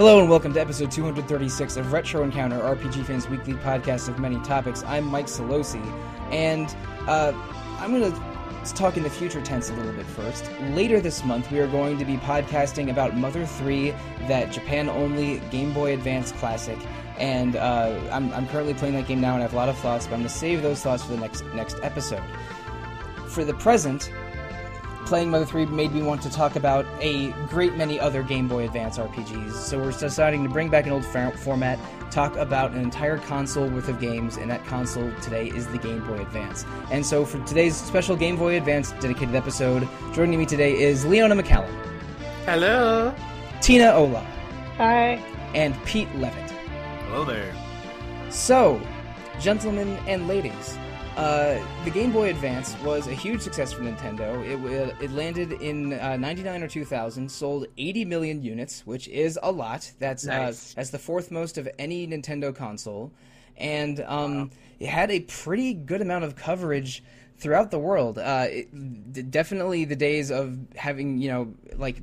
Hello and welcome to episode 236 of Retro Encounter, RPG Fans Weekly podcast of many topics. I'm Mike Solosi, and uh, I'm going to talk in the future tense a little bit first. Later this month, we are going to be podcasting about Mother 3, that Japan-only Game Boy Advance classic. And uh, I'm, I'm currently playing that game now, and I have a lot of thoughts, but I'm going to save those thoughts for the next next episode. For the present, playing Mother 3 made me want to talk about a great many other Game Boy Advance RPGs. So we're deciding to bring back an old fa- format, talk about an entire console worth of games, and that console today is the Game Boy Advance. And so for today's special Game Boy Advance dedicated episode, joining me today is Leona McCallum, Hello. Tina Ola, Hi. and Pete Levitt. Hello there. So, gentlemen and ladies, uh, the Game Boy Advance was a huge success for Nintendo. It, it landed in uh, 99 or 2000, sold 80 million units, which is a lot. That's Nice. uh, that's the fourth most of any Nintendo console, and um, it had a pretty good amount of coverage throughout the world. Uh, it, d- definitely the days of having you know like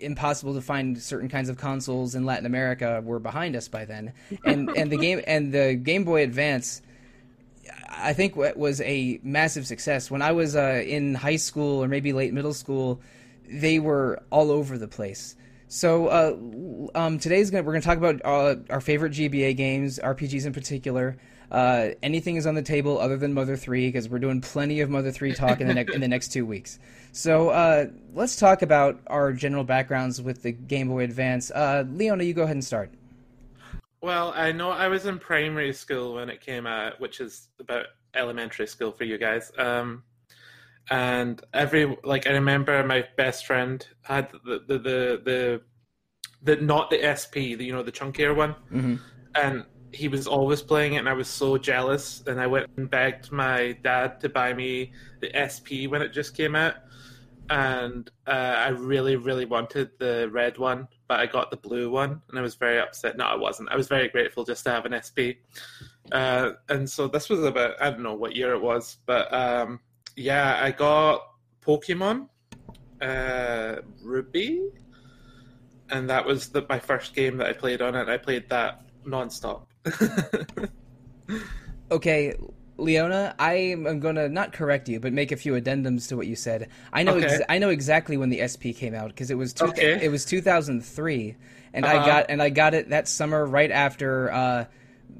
impossible to find certain kinds of consoles in Latin America were behind us by then, and and the game and the Game Boy Advance. I think wa- was a massive success. When I was uh, in high school or maybe late middle school, they were all over the place. So uh, um, today's gonna we're gonna talk about uh, our favorite GBA games, RPGs in particular. Uh, anything is on the table other than Mother Three because we're doing plenty of Mother Three talk in the next in the next two weeks. So uh, let's talk about our general backgrounds with the Game Boy Advance. Uh, Leona, you go ahead and start. Well, I know I was in primary school when it came out, which is about elementary school for you guys. Um, and every like I remember my best friend had the the the the, the not the SP, the you know the chunkier one, Mhm. and he was always playing it, and I was so jealous. And I went and begged my dad to buy me the SP when it just came out, and uh, I really really wanted the red one, but I got the blue one, and I was very upset. No, I wasn't. I was very grateful just to have an SP. Uh, and so this was about I don't know what year it was, but um, yeah, I got Pokemon uh, Ruby, and that was the, my first game that I played on it. I played that nonstop. Okay, Leona, I am going to not correct you, but make a few addendums to what you said. I know Okay. ex- I know exactly when the SP came out because it was two- Okay. it was 2003, and I Uh-huh. got and I got it that summer right after uh,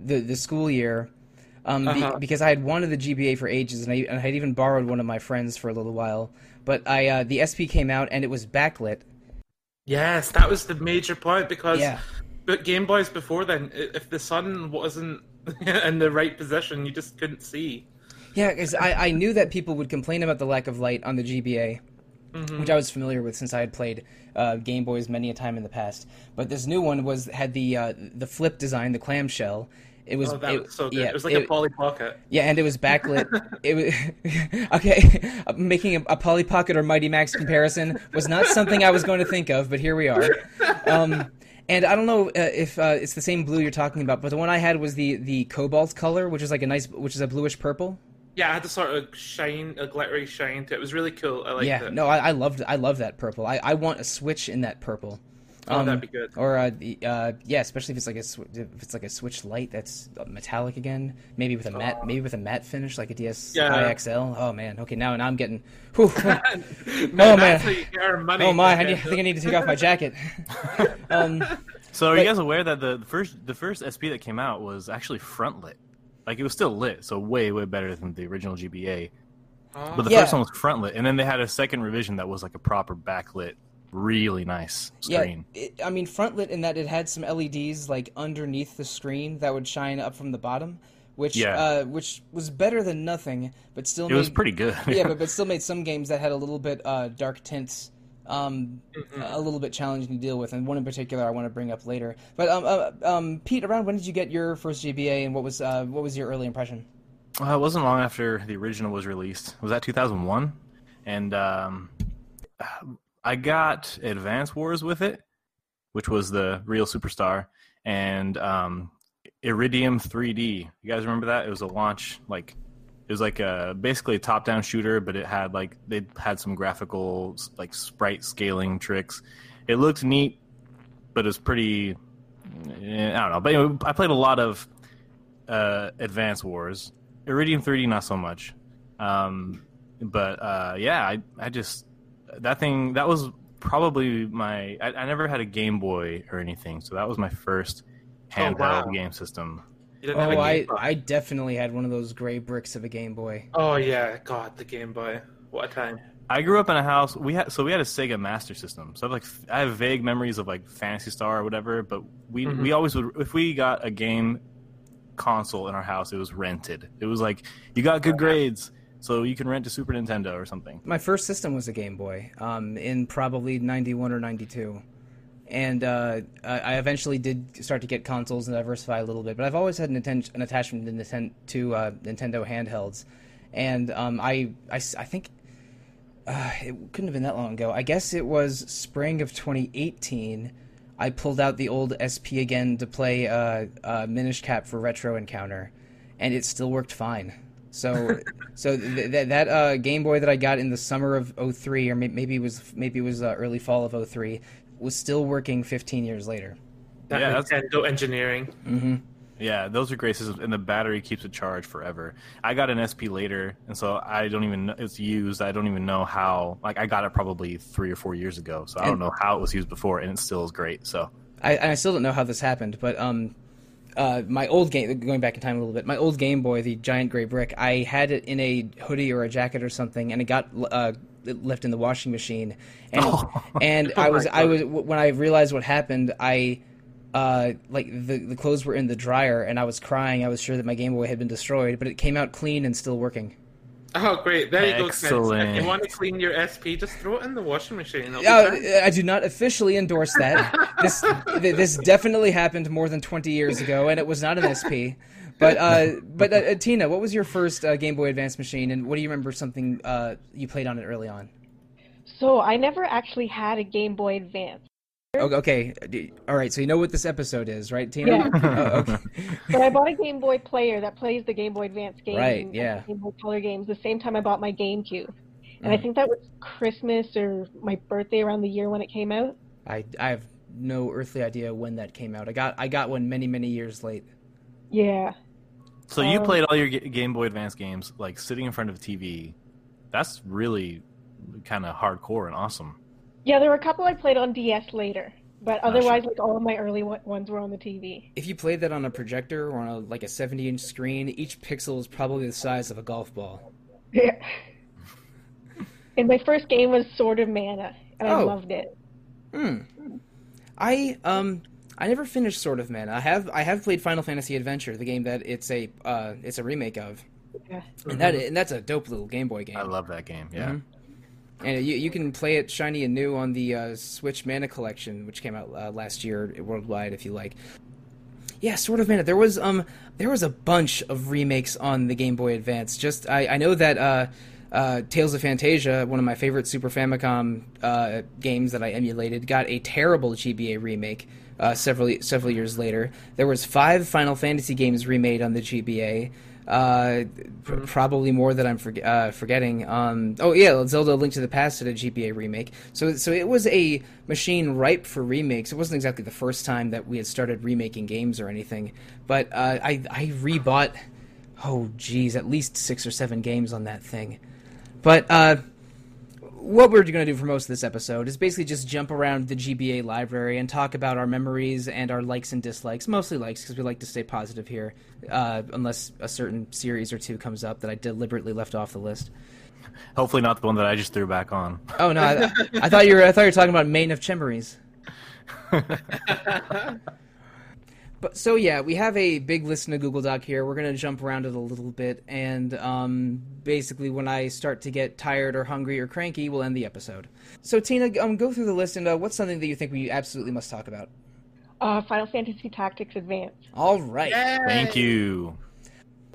the the school year. Um, Uh-huh. because I had wanted the GBA for ages, and I, and I had even borrowed one of my friends for a little while. But I uh, the SP came out, and it was backlit. yes, that was the major point because Yeah. but Game Boys before then, if the sun wasn't in the right position, you just couldn't see. Yeah, because I, I knew that people would complain about the lack of light on the GBA, which I was familiar with since I had played uh, Game Boys many a time in the past. But this new one was had the uh, the flip design, the clamshell. It was, Oh, it- was so. Yeah, it was like it- a Polly Pocket. yeah, and it was backlit. it was okay. Making a, a Polly Pocket or Mighty Max comparison was not something I was going to think of, but here we are. Um, and I don't know uh, if uh, it's the same blue you're talking about, but the one I had was the the cobalt color, which is like a nice, which is a bluish purple. Yeah, it had a sort of shine, a glittery shine to it. It was really cool. I liked yeah, it. no, I, I loved I love that purple. I, I want a switch in that purple. Oh, Um, that'd be good. Or uh, the, uh, yeah, especially if it's like a sw- if it's like a switch light that's metallic again, maybe with a matte maybe with a matte finish like a DSi Yeah. XL. Oh man, okay now now I'm getting. Whew. Man, oh, man. how you get our money. oh my, I, need, I think I need to take off my jacket. um, So are But- you guys aware that the the first the first SP that came out was actually front lit? Like it was still lit, so way way better than the original GBA. Oh. But the Yeah. first one was front lit, and then they had a second revision that was like a proper backlit, really nice screen. yeah, it, I mean front lit in that it had some LEDs like underneath the screen that would shine up from the bottom, which Yeah. uh, which was better than nothing, but still it made, was pretty good. yeah, but, but still made some games that had a little bit uh, dark tints um, a little bit challenging to deal with, and one in particular I want to bring up later. But um, uh, um, Pete, around when did you get your first GBA, and what was uh, what was your early impression? Uh, it wasn't long after the original was released. Was that 2001? And um, I got Advance Wars with it, which was the real superstar, and um, Iridion 3D. You guys remember that? It was a launch like it was like a basically a top-down shooter, but it had like they had some graphical like sprite scaling tricks. It looked neat. but it's pretty. eh, I don't know, but know, I played a lot of uh, Advance Wars. Iridion 3D, not so much. Um, but uh, yeah, I I just that thing that was probably my. I, I never had a Game Boy or anything, so that was my first handheld wow. game system. You didn't have a Oh, I Game Boy? I definitely had one of those gray bricks of a Game Boy. Oh yeah, God, the Game Boy. What a time. I grew up in a house. We had so we had a Sega Master System. So I have like I have vague memories of like Phantasy Star or whatever. But we Mhm. we always would if we got a game console in our house, it was rented. It was like you got good grades, so you can rent a Super Nintendo or something. My first system was a Game Boy, um, in probably '91 or '92, and uh, I eventually did start to get consoles and diversify a little bit. But I've always had an, atten- an attachment to, Ninten- to uh, Nintendo handhelds, and um, I, I I think uh, it couldn't have been that long ago. I guess it was spring of 2018. I pulled out the old SP again to play uh, uh, Minish Cap for Retro Encounter, and it still worked fine. So, so th- th- that uh, Game Boy that I got in the summer of 03, or may- maybe it was maybe it was uh, early fall of 03, was still working 15 years later. That Yeah, that's- Nintendo engineering. hmm Yeah, those are great systems, and the battery keeps it charged forever. I got an SP later, and so I don't even know it's used. I don't even know how. Like I got it probably three or four years ago, so I don't know how it was used before, and it still is great. So I, and I still don't know how this happened, but um, uh, my old game, going back in time a little bit, my old Game Boy, the giant gray brick, I had it in a hoodie or a jacket or something, and it got uh, left in the washing machine, and and Oh I was I was when I realized what happened, I. Uh, like the the clothes were in the dryer, and I was crying. I was sure that my Game Boy had been destroyed, but it came out clean and still working. Oh, great. There you go, kids. If Excellent. you want to clean your SP, just throw it in the washing machine. It'll Uh. I do not officially endorse that. this th- this definitely happened more than twenty years ago, and it was not an SP. But uh, but uh, uh, Tina, what was your first uh, Game Boy Advance machine, and what do you remember something uh, you played on it early on? So I never actually had a Game Boy Advance, Oh, okay, d- all right. So you know what this episode is, right, Tina? Oh, okay. but I bought a Game Boy player that plays the Game Boy Advance games Right, yeah. Game Boy Color games the same time I bought my GameCube. And I Mhm. think that was Christmas or my birthday around the year when it came out. I I have no earthly idea when that came out. I got I got one many many years late. Yeah. So you Um, played all your Ga- Game Boy Advance games like sitting in front of a TV. That's really kind of hardcore and awesome. Yeah, there were a couple I played on DS later, but otherwise, sure. like all of my early one- ones were on the TV. If you played that on a projector or on a, like a seventy inch screen, each pixel is probably the size of a golf ball. Yeah. and my first game was Sword of Mana, and I Oh. loved it. Hmm. I um I never finished Sword of Mana. I have I have played Final Fantasy Adventure, the game that it's a uh it's a remake of, Yeah. and that and that's a dope little Game Boy game. I love that game. Yeah. Mhm. And you you can play it shiny and new on the uh, Switch Mana Collection, which came out uh, last year worldwide, if you like. Yeah, Sword of Mana. There was um there was a bunch of remakes on the Game Boy Advance. Just I I know that uh. Uh, Tales of Phantasia, one of my favorite Super Famicom uh, games that I emulated, got a terrible GBA remake uh, several several years later. There was five Final Fantasy games remade on the GBA. Uh, pr- probably more that I'm forg uh, forgetting. Um, oh yeah, Zelda: Link to the Past did a GBA remake. So so it was a machine ripe for remakes. It wasn't exactly the first time that we had started remaking games or anything, but uh, I I rebought. Oh geez, at least six or seven games on that thing. But uh, what we're going to do for most of this episode is basically just jump around the GBA library and talk about our memories and our likes and dislikes. Mostly likes because we like to stay positive here, uh, unless a certain series or two comes up that I deliberately left off the list. Hopefully not the one that I just threw back on. Oh no, I, I thought you were I thought you were talking about Main of Chimmeries. But so yeah, we have a big list in a Google Doc here. We're gonna jump around it a little bit, and um, basically, when I start to get tired or hungry or cranky, we'll end the episode. So Tina, um, go through the list, and uh, what's something that you think we absolutely must talk about? Uh, Final Fantasy Tactics Advance. All right. Thank you.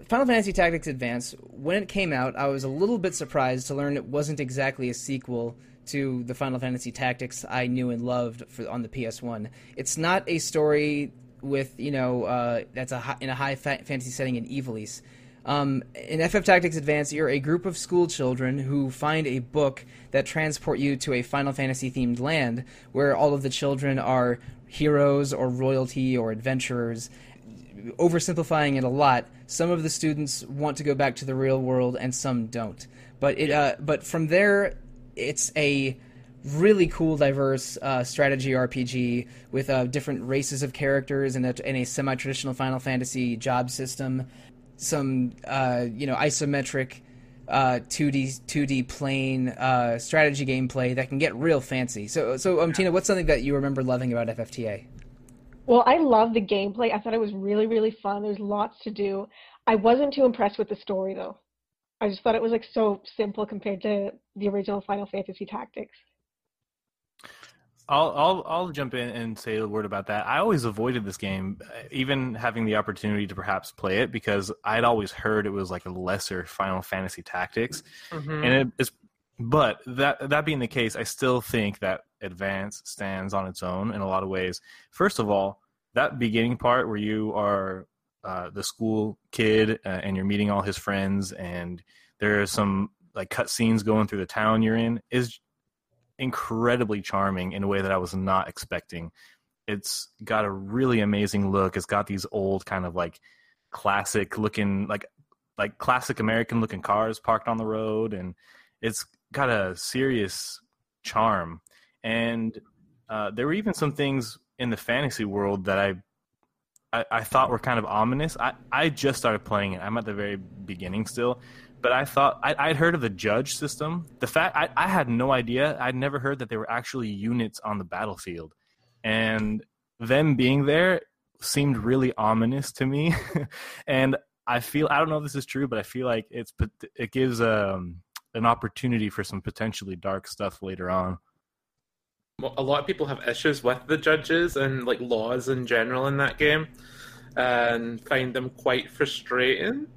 Final Fantasy Tactics Advance, when it came out, I was a little bit surprised to learn it wasn't exactly a sequel to the Final Fantasy Tactics I knew and loved for, on the PS1. It's not a story with, you know, uh, that's a hi- in a high fa- fantasy setting in Ivalice. Um, in FF Tactics Advance, you're a group of school children who find a book that transport you to a Final Fantasy themed land where all of the children are heroes or royalty or adventurers. Oversimplifying it a lot, some of the students want to go back to the real world and some don't. But it, uh, but from there, it's a really cool, diverse uh, strategy RPG with uh, different races of characters and a, and a semi-traditional Final Fantasy job system, some uh, you know isometric. Uh, 2D 2D plane uh, strategy gameplay that can get real fancy. So, so um, Tina, what's something that you remember loving about FFTA? Well, I love the gameplay. I thought it was really, really fun. There's lots to do. I wasn't too impressed with the story though. I just thought it was like so simple compared to the original Final Fantasy Tactics. I'll I'll I'll jump in and say a word about that. I always avoided this game, even having the opportunity to perhaps play it, because I'd always heard it was like a lesser Final Fantasy Tactics, Mm-hmm. and it is. But that that being the case, I still think that Advance stands on its own in a lot of ways. First of all, that beginning part where you are uh, the school kid uh, and you're meeting all his friends, and there are some like cutscenes going through the town you're in is incredibly charming in a way that I was not expecting. It's got a really amazing look. It's got these old kind of like classic looking like like classic American looking cars parked on the road and it's got a serious charm. And uh, there were even some things in the fantasy world that I, I I thought were kind of ominous. I, I just started playing it. I'm at the very beginning still, but I thought I, I'd heard of the judge system. The fact I, I had no idea. I'd never heard that there were actually units on the battlefield, and them being there seemed really ominous to me. and I feel I don't know if this is true, but I feel like it's it gives um, an opportunity for some potentially dark stuff later on. Well, a lot of people have issues with the judges and like laws in general in that game and find them quite frustrating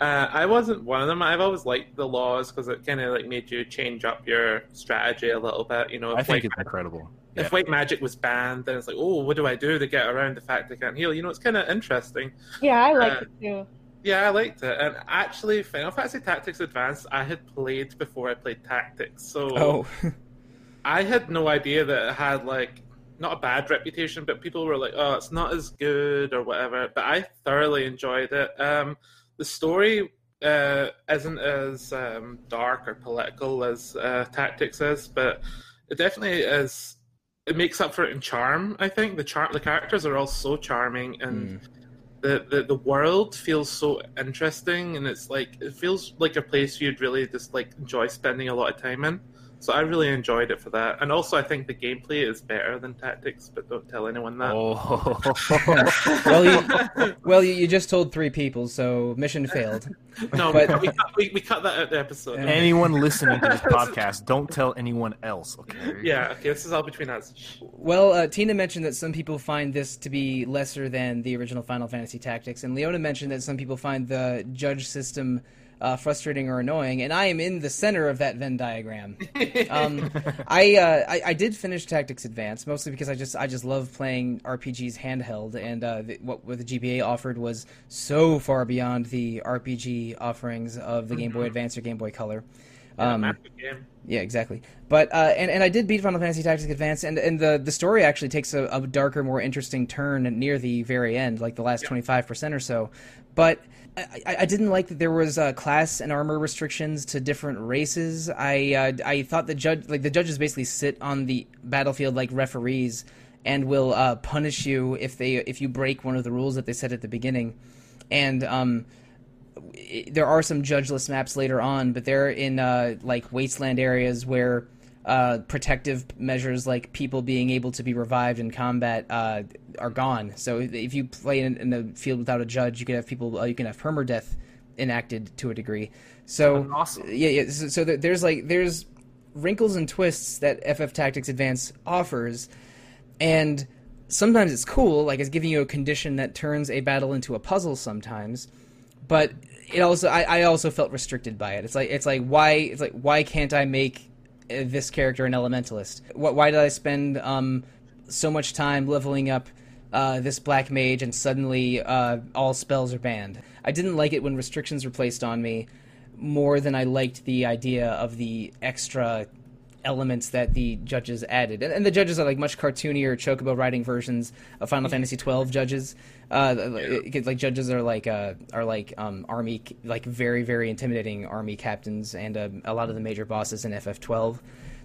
uh, i wasn't one of them i've always liked the laws because it kind of like made you change up your strategy a little bit you know I think white, it's incredible. if white magic was banned then it's like oh what do i do to get around the fact i can't heal you know it's kind of interesting Yeah, I liked Uh, it too. yeah, I liked it. And actually, Final Fantasy Tactics Advance, I had played before I played Tactics. So Oh, I had no idea that it had like not a bad reputation, but people were like, "Oh, it's not as good" or whatever. But I thoroughly enjoyed it. Um, the story uh, isn't as um, dark or political as uh, Tactics is, but it definitely is. It makes up for it in charm. I think the char- the characters are all so charming, and the, the the world feels so interesting, and it's like it feels like a place you'd really just like enjoy spending a lot of time in. So I really enjoyed it for that, and also I think the gameplay is better than Tactics, but don't tell anyone that. Oh, well, you, well, you, you just told three people, so mission failed. no, but- we, cut, we, we cut that out the episode. anyone listening to this podcast, don't tell anyone else. Okay. Yeah, okay, this is all between us. Well, uh, Tina mentioned that some people find this to be lesser than the original Final Fantasy Tactics, and Leona mentioned that some people find the judge system uh, frustrating or annoying, and I am in the center of that Venn diagram. Um, I, uh, I I did finish Tactics Advance mostly because I just I just love playing RPGs handheld, and uh, the, what, what the GBA offered was so far beyond the RPG offerings of the Game Boy Advance or Game Boy Color. Yeah, Um, game. yeah, exactly. But uh, and and I did beat Final Fantasy Tactics Advance, and and the the story actually takes a, a darker, more interesting turn near the very end, like the last twenty five percent or so. But I, I didn't like that there was uh, class and armor restrictions to different races. I uh, I thought the judge like the judges basically sit on the battlefield like referees and will uh, punish you if they if you break one of the rules that they set at the beginning, and um it- there are some judgeless maps later on, but they're in uh, like wasteland areas where uh, protective measures like people being able to be revived in combat uh, are gone. So if- you play in, in a field without a judge, you can have people. Uh, you can have permadeath enacted to a degree. So Awesome. yeah, yeah. So, so there's like there's wrinkles and twists that FF Tactics Advance offers, and sometimes it's cool, like it's giving you a condition that turns a battle into a puzzle sometimes, but it also I, I also felt restricted by it. It's like it's like why it's like why can't I make this character an elementalist? Why did I spend um so much time leveling up uh, this black mage, and suddenly uh, all spells are banned. I didn't like it when restrictions were placed on me more than I liked the idea of the extra elements that the judges added. And, and the judges are like much cartoonier chocobo riding versions of Final Fantasy twelve judges. Uh, it- like judges are like uh, are like um, army like very very intimidating army captains and uh, a lot of the major bosses in FF twelve.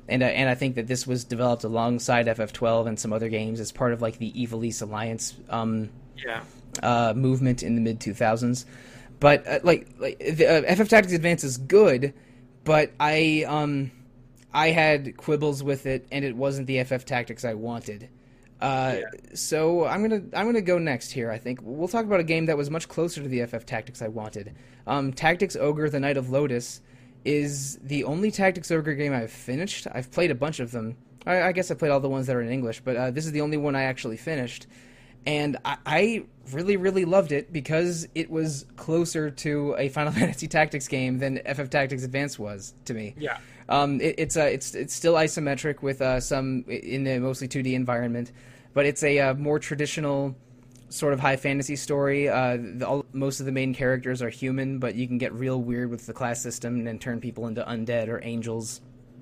And, uh, and I think that this was developed alongside FF12 and some other games as part of like the Ivalice Alliance um, Yeah. uh, movement in the mid 2000s. But uh, like, like the, uh, FF Tactics Advance is good, but I um I had quibbles with it, and it wasn't the FF Tactics I wanted. Uh, So I'm gonna I'm gonna go next here. I think we'll talk about a game that was much closer to the FF Tactics I wanted. Um, Tactics Ogre: The Knight of Lotus is the only Tactics Ogre game I've finished. I've played a bunch of them. I, I guess I played all the ones that are in English, but uh, this is the only one I actually finished and I, I really really loved it because it was closer to a Final Fantasy Tactics game than FF Tactics Advance was to me. Yeah. Um, it, it's uh, it's it's still isometric with uh, some in a mostly 2D environment, but it's a uh, more traditional sort of high fantasy story. Uh, the, all, most of the main characters are human, but you can get real weird with the class system and turn people into undead or angels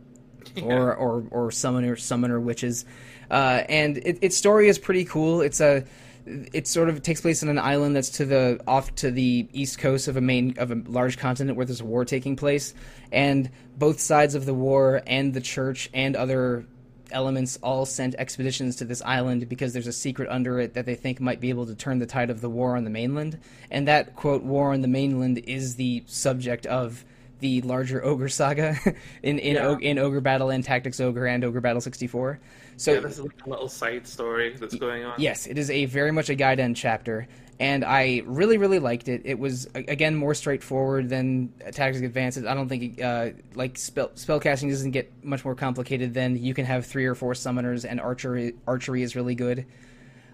or or or summoner summoner witches, uh, and it, its story is pretty cool. It's a it sort of takes place on an island that's to the off to the east coast of a main of a large continent where there's a war taking place, and both sides of the war and the church and other elements all sent expeditions to this island because there's a secret under it that they think might be able to turn the tide of the war on the mainland. And that quote war on the mainland is the subject of the larger ogre saga in in, Yeah. Og- in ogre battle and tactics ogre and ogre battle 64. So yeah, this is like a little side story that's going on. Yes, it is a very much a gaiden chapter, and I really really liked it. It was again more straightforward than Tactics Advances. I don't think uh, like spell spellcasting doesn't get much more complicated than you can have three or four summoners, and archery archery is really good.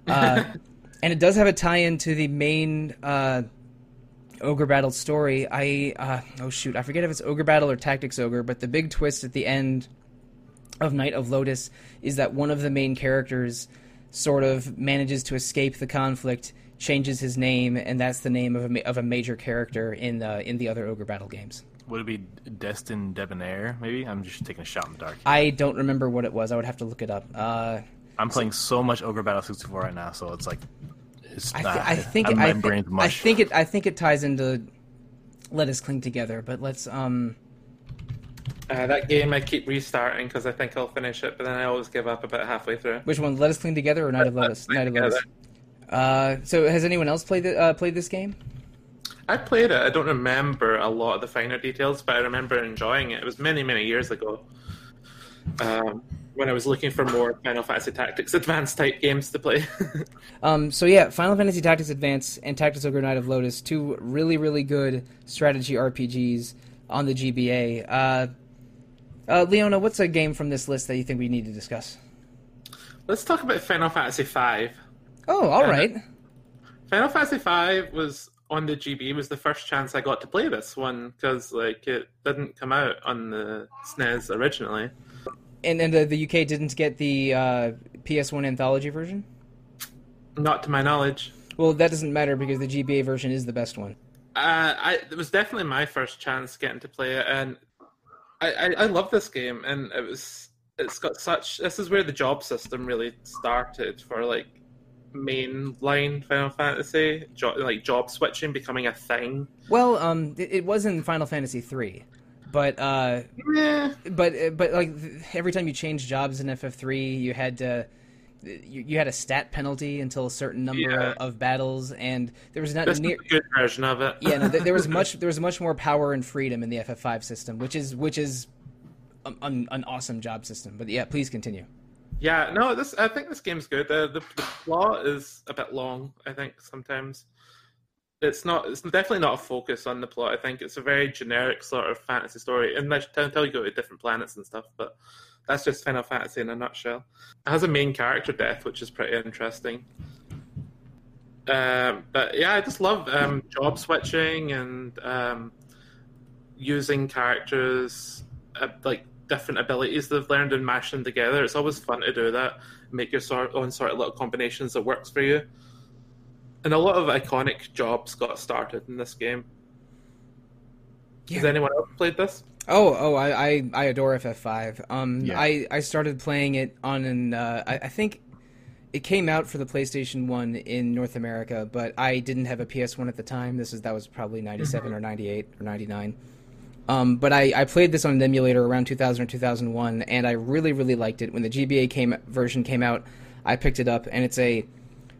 Uh, and it does have a tie-in to the main uh, ogre battle story. I uh, oh shoot, I forget if it's ogre battle or tactics ogre, but the big twist at the end of Knight of Lotus is that one of the main characters sort of manages to escape the conflict, changes his name, and that's the name of a, of a major character in the in the other ogre battle games. Would it be Destin Debonair? Maybe I'm just taking a shot in the dark. I don't remember what it was. I would have to look it up. Uh, I'm playing so much Ogre Battle 64 right now, so it's like it's. I, th- ah, I think I'm- I, brain's I think it I think it ties into Let Us Cling Together, but let's um Uh, that game I keep restarting because I think I'll finish it, but then I always give up about halfway through. which one? Let Us Cling Together or Knight of Lotus? Knight of Lotus. Uh, so has anyone else played the, uh, played this game? I played it. I don't remember a lot of the finer details, but I remember enjoying it. It was many, many years ago. Um, when I was looking for more Final Fantasy Tactics advanced type games to play. Um, so yeah, Final Fantasy Tactics Advance and Tactics Ogre Knight of Lotus, two really really good strategy RPGs on the GBA. Uh, uh, Leona, what's a game from this list that you think we need to discuss? Let's talk about Final Fantasy V. Oh, all Uh, right. Final Fantasy V was on the GB. Was the first chance I got to play this one because like it didn't come out on the SNES originally. And and the, the UK didn't get the uh, PS1 anthology version. Not to my knowledge. Well, that doesn't matter because the GBA version is the best one. Uh, I it was definitely my first chance getting to play it, and I, I, I love this game, and it was it's got such. This is where the job system really started for like mainline Final Fantasy, jo- like job switching becoming a thing. Well, um, it, it was in Final Fantasy three, but uh, Yeah, but but like every time you changed jobs in FF3, you had to you, you had a stat penalty until a certain number Yeah. of battles, and there was not near. good version of it. Yeah, no, th- there was much there was much more power and freedom in the FF5 system, which is which is an, an, an awesome job system. But yeah, please continue. Yeah, no, this I think this game's good. The, the the plot is a bit long. I think sometimes it's not. It's definitely not a focus on the plot. I think it's a very generic sort of fantasy story, unless until you go to different planets and stuff. But that's just Final Fantasy in a nutshell. It has a main character death, which is pretty interesting. Um, but yeah, I just love um, job switching and um, using characters uh, like different abilities they've learned and mash them together. It's always fun to do that, make your sort own sort of little combinations that works for you. And a lot of iconic jobs got started in this game. Yeah. Has anyone else played this? Oh, oh, I, I, I adore FF5. Um, Yeah. I, I started playing it on an, uh, I, I think it came out for the PlayStation 1 in North America, but I didn't have a PS1 at the time. This is, that was probably 97 or 98 or 99. Um, but I, I played this on an emulator around 2000 or 2001, and I really, really liked it. When the GBA came, version came out, I picked it up, and it's a,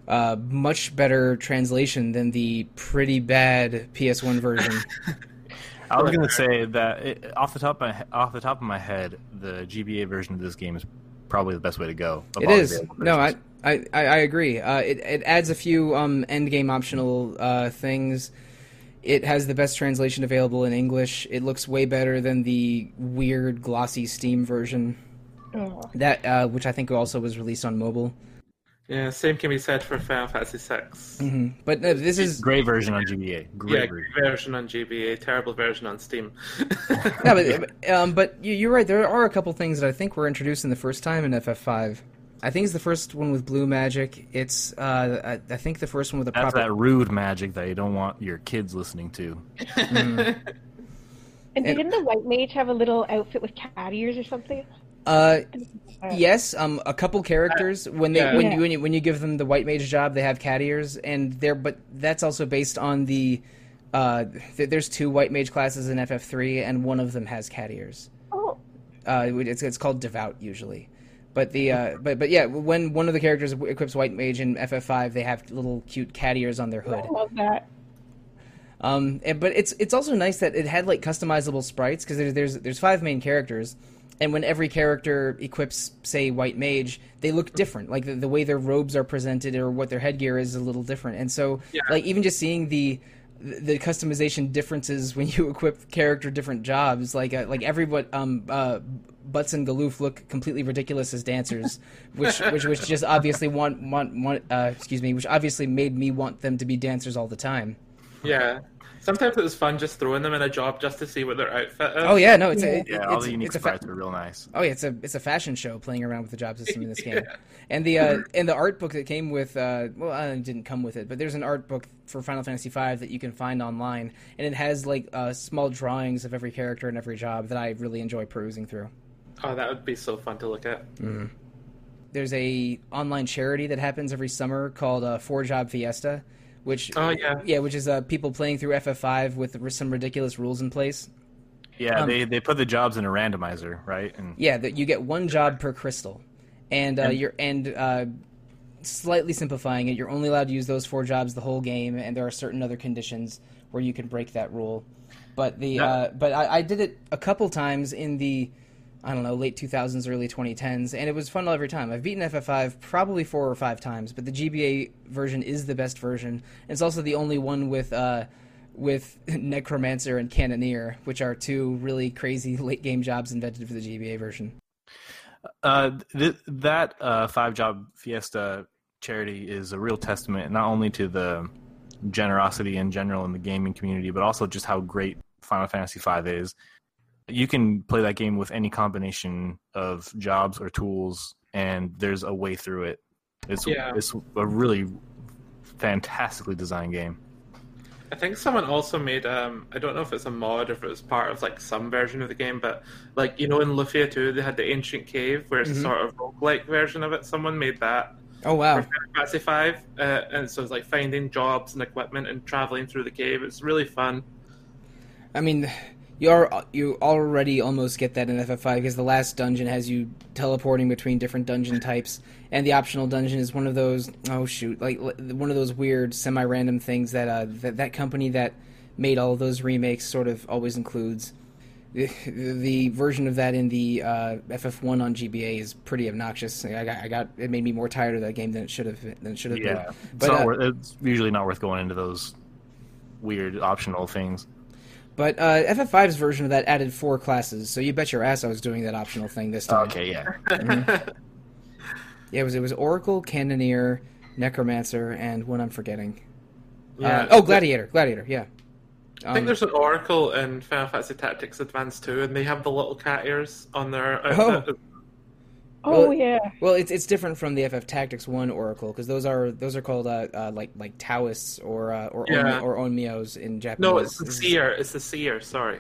uh, much better translation than the pretty bad PS1 version. I was gonna say that it, off the top of my, off the top of my head, the GBA version of this game is probably the best way to go. of It all is. available No, I. I, I I agree. Uh, it, it adds a few um, end game optional uh, things. It has the best translation available in English. It looks way better than the weird glossy Steam version Oh. that uh, which I think also was released on mobile. Yeah, same can be said for Final Fantasy VI. hmm But no, this is great version on GBA. Great Yeah, version. great version on GBA, terrible version on Steam. no, but um, but you- you're right. There are a couple things that I think were introduced in the first time in FF5. I think it's the first one with blue magic. It's uh, I, I think the first one with a That's proper. that rude magic that you don't want your kids listening to. Mm. And And- didn't the white mage have a little outfit with cat ears or something? Uh, yes, um, a couple characters when they yeah. when you when you when you give them the white mage job, they have cat ears, and they're but that's also based on the. Uh, th- there's two white mage classes in FF3, and one of them has cat ears. Oh, Uh, it's it's called devout usually, but the uh, but but yeah, when one of the characters equips white mage in FF5, they have little cute cat ears on their hood. I love that. Um, and- but it's it's also nice that it had like customizable sprites because there's, there's there's five main characters, and when every character equips, say, white mage, they look different. Like the, the way their robes are presented or what their headgear is a little different. And so, Yeah. like even just seeing the the customization differences when you equip character different jobs, like uh, like every what um uh. Butz and Galuf look completely ridiculous as dancers, which which which just obviously want want want uh, excuse me, which obviously made me want them to be dancers all the time. yeah. Sometimes it was fun just throwing them in a job just to see what their outfit is. Oh yeah, no, it's a, Yeah. it- Yeah, all the unique it's a fa- are real nice. oh yeah, it's a it's a fashion show playing around with the job system in this game, Yeah. and the uh, and the art book that came with uh, well, uh, it didn't come with it, but there's an art book for Final Fantasy V that you can find online, and it has like uh, small drawings of every character and every job that I really enjoy perusing through. Oh, that would be so fun to look at. There's a online charity that happens every summer called uh, Four Job Fiesta, which Oh yeah. yeah, which is uh, people playing through FF5 with some ridiculous rules in place. Yeah, Um, they they put the jobs in a randomizer, right? And Yeah, that you get one job per crystal, and uh, And- you're and uh, slightly simplifying it, you're only allowed to use those four jobs the whole game, and there are certain other conditions where you can break that rule. But the uh, but I, I did it a couple times in the I don't know late 2000s, early 2010s, and it was fun every time. I've beaten FF5 probably four or five times, but the GBA version is the best version. It's also the only one with. Uh, with Necromancer and Cannoneer, which are two really crazy late game jobs invented for the GBA version. Uh, th- that uh, five job fiesta charity is a real testament not only to the generosity in general in the gaming community, but also just how great Final Fantasy V is. You can play that game with any combination of jobs or tools, and there's a way through it. It's Yeah. it's a really fantastically designed game. I think someone also made um I don't know if it's a mod or if it was part of like some version of the game, but like you know in Lufia 2 they had the ancient cave where it's Mhm. a sort of roguelike version of it. Someone made that Oh wow! for Fantasy 5. Uh, and so it's like finding jobs and equipment and traveling through the cave. It's really fun. I mean, you are you already almost get that in FF5 because the last dungeon has you teleporting between different dungeon types, and the optional dungeon is one of those oh shoot like one of those weird semi-random things that uh that, that company that made all of those remakes sort of always includes. The, version of that in the uh, FF1 on GBA is pretty obnoxious. I got, I got it made me more tired of that game than it should have than it should have Yeah, been. it's, But, not uh, worth, it's usually not worth going into those weird optional things. But uh, FF5's version of that added four classes, so you bet your ass I was doing that optional thing this time. Okay, yeah. Yeah, it was it was Oracle, Cannoneer, Necromancer, and one I'm forgetting. Yeah. Uh, oh, Gladiator, Gladiator, yeah. I think Um, there's an Oracle in Final Fantasy Tactics Advance 2, and they have the little cat ears on their outfit. Oh Well, yeah. Well, it's it's different from the FF Tactics One Oracle because those are those are called uh, uh, like like Taoists or uh, or Yeah. Onmi- or Onmyos in Japanese. No, it's the Seer. It's the Seer, sorry.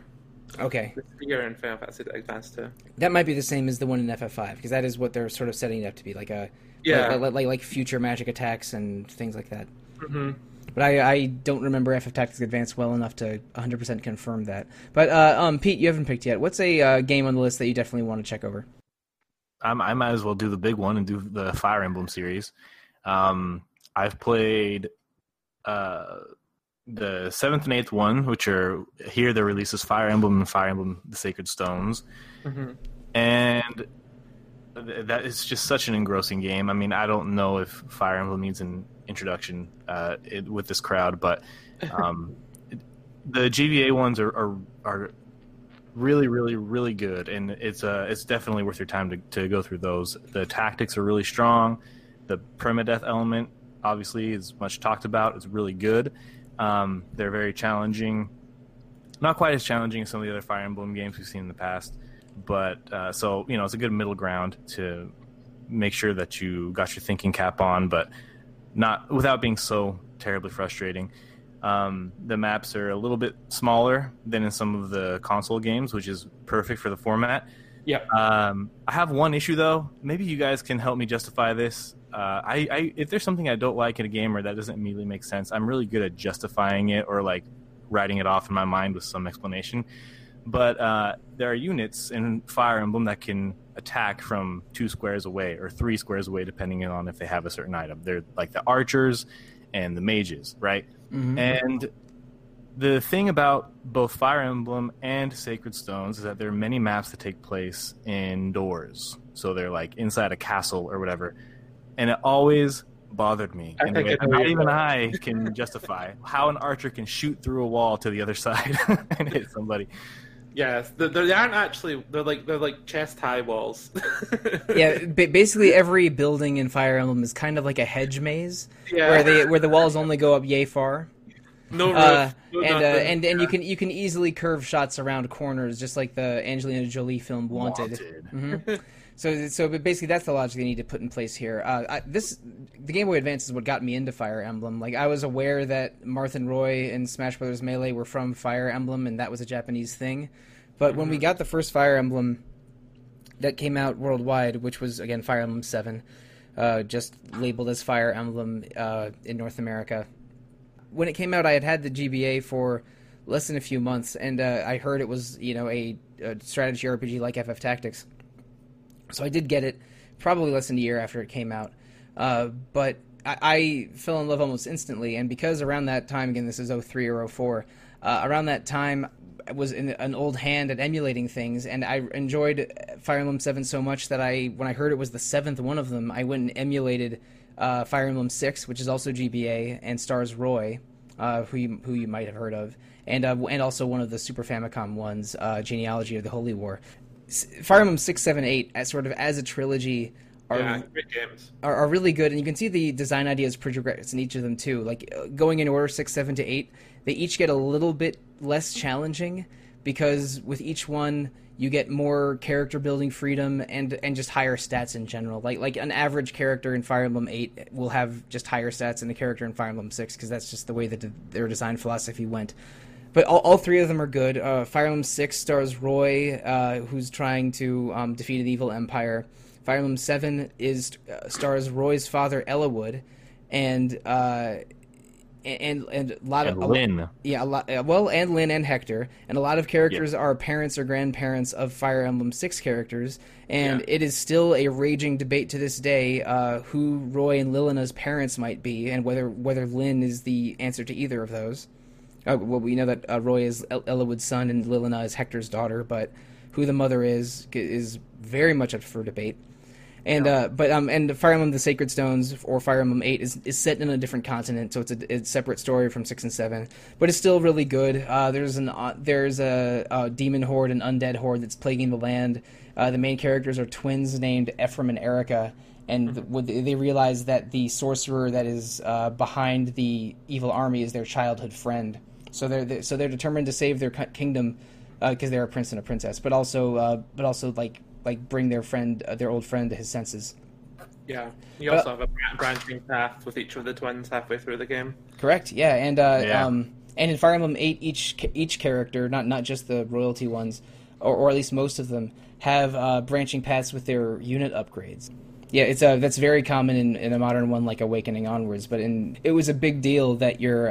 Okay, The Seer in Final Fantasy Advance 2. that might be the same as the one in FF5 because that is what they're sort of setting it up to be like a Yeah. like, like, like like future magic attacks and things like that. hmm But I, I don't remember FF Tactics Advance well enough to 100% confirm that. But uh, um, Pete, you haven't picked yet. What's a uh, game on the list that you definitely want to check over? I'm, I might as well do the big one and do the Fire Emblem series. Um, I've played uh, the seventh and eighth one, which are here. The releases Fire Emblem and Fire Emblem: The Sacred Stones, hmm and th- that is just such an engrossing game. I mean, I don't know if Fire Emblem needs an introduction uh, it, with this crowd, but um, the GBA ones are, are are really, really, really good, and it's uh, it's definitely worth your time to, to go through those. The tactics are really strong. The permadeath element, obviously, is much talked about. It's really good. Um, they're very challenging. Not quite as challenging as some of the other Fire Emblem games we've seen in the past, but uh, so you know, it's a good middle ground to make sure that you got your thinking cap on, but not without being so terribly frustrating. Um, the maps are a little bit smaller than in some of the console games, which is perfect for the format. Yep. Um, I have one issue though. Maybe you guys can help me justify this. Uh, I, I if there's something I don't like in a game or that doesn't immediately make sense, I'm really good at justifying it or like writing it off in my mind with some explanation. But uh, there are units in Fire Emblem that can attack from two squares away or three squares away, depending on if they have a certain item. They're like the archers and the mages, right? Mhm. And the thing about both Fire Emblem and Sacred Stones is that there are many maps that take place indoors. So they're like inside a castle or whatever. And it always bothered me. I in a think way I that know not even. I can justify how an archer can shoot through a wall to the other side and hit somebody. Yes, they, they aren't actually. They're like they're like chest high walls. yeah, ba- basically every building in Fire Emblem is kind of like a hedge maze yeah. where they where the walls only go up yay far. no roof, Uh, no and uh, nothing. and and you can you can easily curve shots around corners just like the Angelina Jolie film Wanted. hmm So, so but basically, that's the logic they need to put in place here. Uh, I, this, the Game Boy Advance is what got me into Fire Emblem. Like, I was aware that Marth and Roy and Smash Brothers Melee were from Fire Emblem, and that was a Japanese thing. But when we got the first Fire Emblem that came out worldwide, which was again Fire Emblem Seven, uh, just labeled as Fire Emblem uh, in North America. When it came out, I had had the GBA for less than a few months, and uh, I heard it was you know a, a strategy RPG like FF Tactics. So I did get it probably less than a year after it came out. Uh, but I, I fell in love almost instantly, and because around that time, again, this is 03 or 04, uh, around that time, I was in an old hand at emulating things, and I enjoyed Fire Emblem 7 so much that I, when I heard it was the seventh one of them, I went and emulated uh, Fire Emblem 6, which is also GBA, and stars Roy, uh, who, you, who you might have heard of, and, uh, and also one of the Super Famicom ones, uh, Genealogy of the Holy War. Fire Emblem 6, 7, 8, as sort of as a trilogy, are yeah, great games. are, are really good, and you can see the design ideas progress in each of them too. Like uh, going in order six, seven to eight, they each get a little bit less challenging because with each one you get more character building freedom and and just higher stats in general. Like like an average character in Fire Emblem Eight will have just higher stats than the character in Fire Emblem Six because that's just the way that their design philosophy went. But all, all three of them are good. Uh, Fire Emblem Six stars Roy, uh, who's trying to um, defeat an evil empire. Fire Emblem Seven is uh, stars Roy's father Eliwood, and uh, and and a lot And of Lyn. yeah, a lot. Uh, well, and Lyn and Hector, and a lot of characters are parents or grandparents of Fire Emblem Six characters, and Yeah. it is still a raging debate to this day uh, who Roy and Lilina's parents might be, and whether whether Lyn is the answer to either of those. Uh, well, we know that uh, Roy is El- Eliwood's son and Lilina is Hector's daughter, but who the mother is is very much up for debate. And uh, but um, and Fire Emblem: The Sacred Stones or Fire Emblem Eight is, is set in a different continent, so it's a, it's a separate story from six and seven. But it's still really good. Uh, there's an uh, there's a, a demon horde, and undead horde that's plaguing the land. Uh, the main characters are twins named Ephraim and Eirika, and the, what they they realize that the sorcerer that is uh, behind the evil army is their childhood friend. So they're, they so they're determined to save their kingdom because they're a prince and a princess, but also uh, but also like like bring their friend uh, their old friend to his senses. Yeah. You But- also have a branching path with each of the twins halfway through the game. Correct. Yeah, and uh, Yeah. um, and in Fire Emblem Eight, each each character, not not just the royalty ones, or, or at least most of them, have uh, branching paths with their unit upgrades. Yeah, it's uh, that's very common in, in a modern one like Awakening onwards. But in it was a big deal that your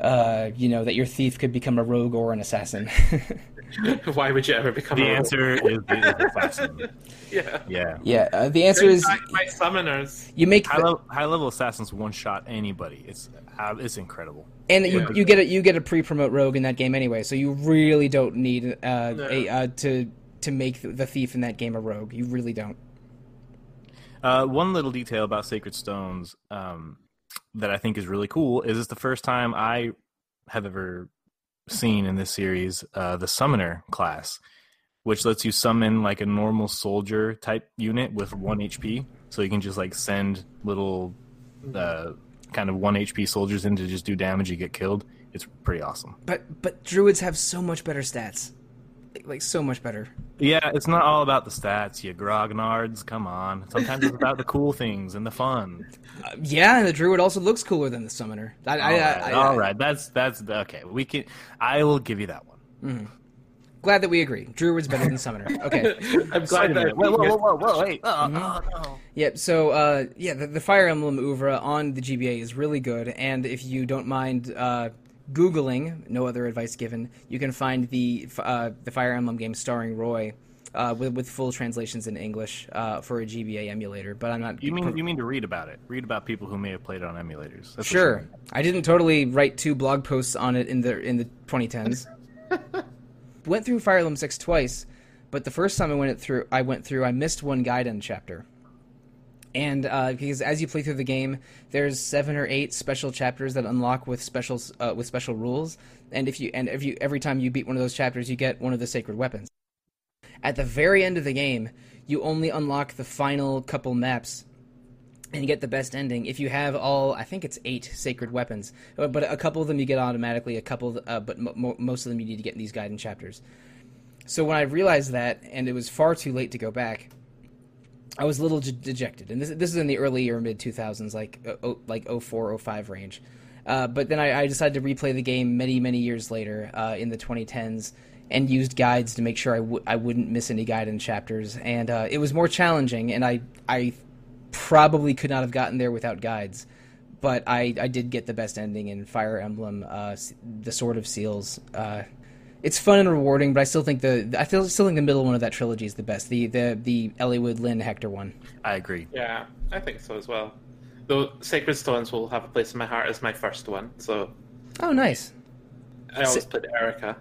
uh, you know that your thief could become a rogue or an assassin. Why would you ever become The a rogue? answer is, is assassin. Yeah. Yeah. yeah, uh, the answer is By, by summoners. you make High, the, level, high level assassins one shot anybody. It's uh, it's incredible. and you, Yeah. you get a you get a pre promote rogue in that game anyway, so you really don't need uh, No. a uh, to to make the thief in that game a rogue. You really don't. Uh, one little detail about Sacred Stones um, that I think is really cool is it's the first time I have ever seen in this series uh, the Summoner class, which lets you summon like a normal soldier type unit with one HP. So you can just like send little uh, kind of one HP soldiers in to just do damage. You get killed. It's pretty awesome. But but druids have so much better stats, like, like so much better. Yeah, it's not all about the stats, you grognards. Come on. Sometimes it's about the cool things and the fun. Uh, yeah, and the druid also looks cooler than the summoner. I, I, all right, I, I, all right. That's that's okay. We can. I will give you that one. Glad that we agree. Druid's better than summoner. Okay. I'm glad that Whoa, whoa, whoa, whoa, whoa, wait. Oh, oh, no. Yep. So, uh, yeah, the, the Fire Emblem Oeuvre on the GBA is really good, and if you don't mind uh, googling, no other advice given, you can find the uh, the Fire Emblem game starring Roy. Uh, with, with full translations in English uh, for a GBA emulator, but I'm not. You mean you mean to read about it? Read about people who may have played it on emulators. That's Sure. I didn't totally write two blog posts on it in the in the 2010s. went through Fire Emblem Six twice, but the first time I went through, I went through, I missed one Gaiden chapter, and uh, because as you play through the game, there's seven or eight special chapters that unlock with special uh, with special rules, and if you and if you every time you beat one of those chapters, you get one of the sacred weapons. At the very end of the game, you only unlock the final couple maps and you get the best ending. If you have all i think it's eight sacred weapons Uh, but a couple of them you get automatically a couple uh, but mo- mo- most of them you need to get in these gaiden chapters. So when i realized that and it was far too late to go back i was a little de- dejected and this, this is in the early or mid 2000s like uh, oh, like 04 05 range uh, but then I, I decided to replay the game many many years later uh, in the 2010s and used guides to make sure I w- I wouldn't miss any gaiden chapters and uh, it was more challenging and I I probably could not have gotten there without guides. But I, I did get the best ending in Fire Emblem, uh, the Sword of Seals. It's fun and rewarding, but I still think the I feel still think the middle one of that trilogy is the best. The the the Eliwood Lyn Hector one. I agree. Yeah, I think so as well. Though Sacred Stones will have a place in my heart as my first one, so Oh, nice. I always played Eirika.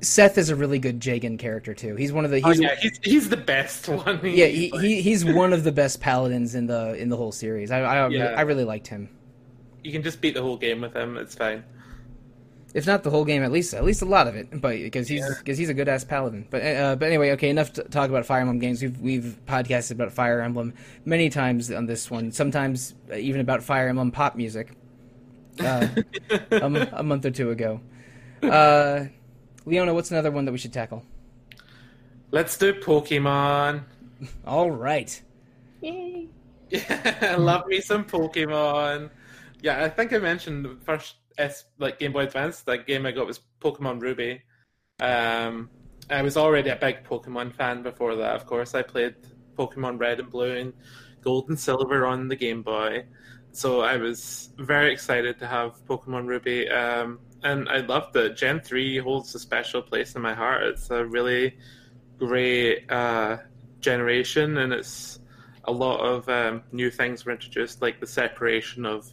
Seth is a really good Jagen character too. He's one of the Oh he's yeah, he's he's the best one. yeah he, he he's one of the best paladins in the in the whole series. I I, Yeah. I really liked him. you can just beat the whole game with him. It's fine. If not the whole game, at least at least a lot of it, but because he's Yeah. because he's a good ass paladin. But uh, but anyway, okay, enough to talk about Fire Emblem games. We've we've podcasted about Fire Emblem many times on this one. Sometimes uh, even about Fire Emblem pop music. Uh, a, m- a month or two ago. Uh, Leona, what's another one that we should tackle? Let's do Pokemon. All right. Yay. Yeah, love me some Pokemon. Yeah, I think I mentioned the first S like Game Boy Advance. That game I got was Pokemon Ruby. Um, I was already a big Pokemon fan before that. Of course, I played Pokemon Red and Blue and Gold and Silver on the Game Boy. So I was very excited to have Pokemon Ruby. Um, and I love that Gen 3 holds a special place in my heart. It's a really great uh, generation, and it's a lot of um, new things were introduced, like the separation of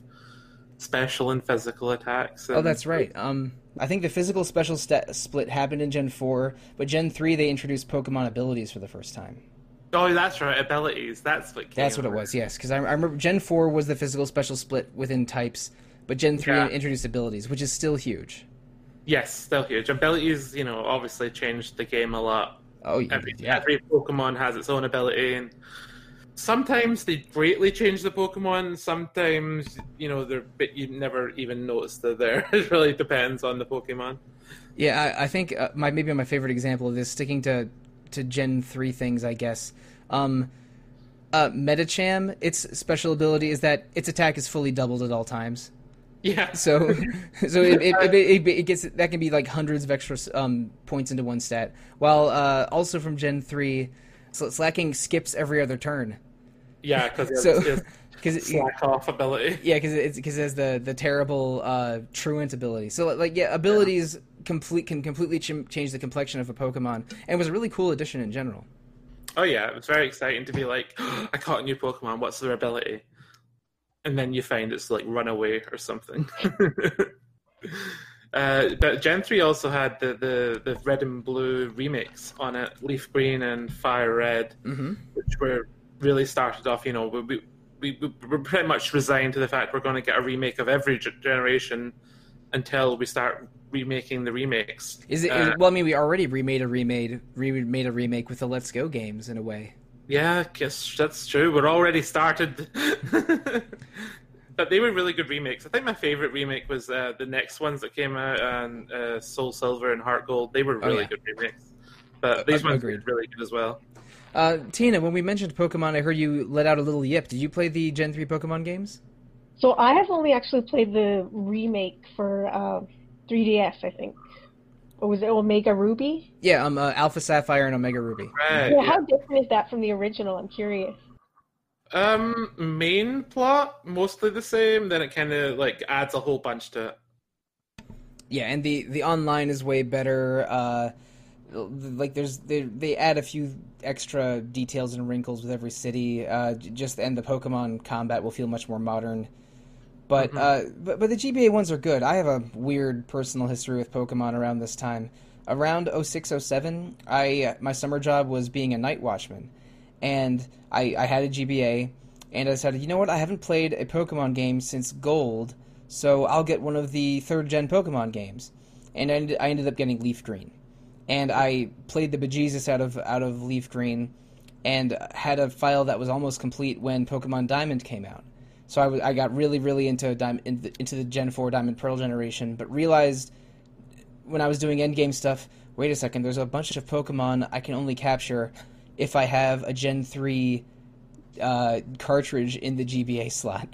special and physical attacks. Oh, that's right. Um, I think the physical special sta split happened in Gen four, but Gen three they introduced Pokemon abilities for the first time. Oh, that's right. Abilities. That's what. Came That's what it was, yes. Because I, I remember Gen 4 was the physical special split within types, but Gen 3 Yeah. introduced abilities, which is still huge. Yes, still huge. Abilities, you know, obviously changed the game a lot. Oh, yeah. Every, yeah. every Pokemon has its own ability, and sometimes they greatly change the Pokemon. Sometimes you know they're bit you never even notice they're there. it really depends on the Pokemon. Yeah, I, I think uh, my maybe my favorite example of this, sticking to to Gen three things, I guess. Um, uh, Medicham, its special ability is that its attack is fully doubled at all times. Yeah. So, so it, it, it, it, it gets that can be like hundreds of extra um, points into one stat. While uh, also from Gen three, so Slaking skips every other turn. Yeah, because So- it's Because slack off ability. Yeah, because it's because it has the the terrible uh, truant ability. So like yeah, abilities complete can completely ch- change the complexion of a Pokemon, and it was a really cool addition in general. Oh yeah, it was very exciting to be like, I caught a new Pokemon. What's their ability? And then you find it's like Runaway or something. uh, but Gen three also had the, the the Red and Blue remix on it, Leaf Green and Fire Red, Mm-hmm. which were really started off. You know, we we, we we we're pretty much resigned to the fact we're going to get a remake of every generation until we start remaking the remakes. Is it? Uh, well, I mean, we already remade a remade remade a remake with the Let's Go games in a way. Yeah, guess that's true. We're already started. but they were really good remakes. I think my favorite remake was uh, the next ones that came out on uh, Soul Silver and Heart Gold. They were Oh, really yeah. good remakes. But these Uh, ones agreed. were really good as well. Uh, Tina, when we mentioned Pokemon, I heard you let out a little yip. Did you play the Gen three Pokemon games? So I have only actually played the remake for uh, 3DS, I think. Or was it Omega Ruby? Yeah, um, uh, Alpha Sapphire and Omega Ruby. Right. Yeah, yeah. how different is that from the original? I'm curious. Um, main plot mostly the same. Then it kind of like adds a whole bunch to it. Yeah, and the the online is way better. Uh, like there's they they add a few extra details and wrinkles with every city. Uh, just and the Pokemon combat will feel much more modern. But Mhm. uh, but but the GBA ones are good. I have a weird personal history with Pokemon around this time. Around 0607, I my summer job was being a night watchman, and I I had a GBA, and I decided, you know what, I haven't played a Pokemon game since Gold, so I'll get one of the third gen Pokemon games, and I ended, I ended up getting Leaf Green, and I played the bejesus out of out of Leaf Green, and had a file that was almost complete when Pokemon Diamond came out. So I, w- I got really really into Diamond into, the Gen Four Diamond Pearl generation, but realized when I was doing endgame stuff, wait a second, there's a bunch of Pokemon I can only capture if I have a Gen 3 uh, cartridge in the GBA slot.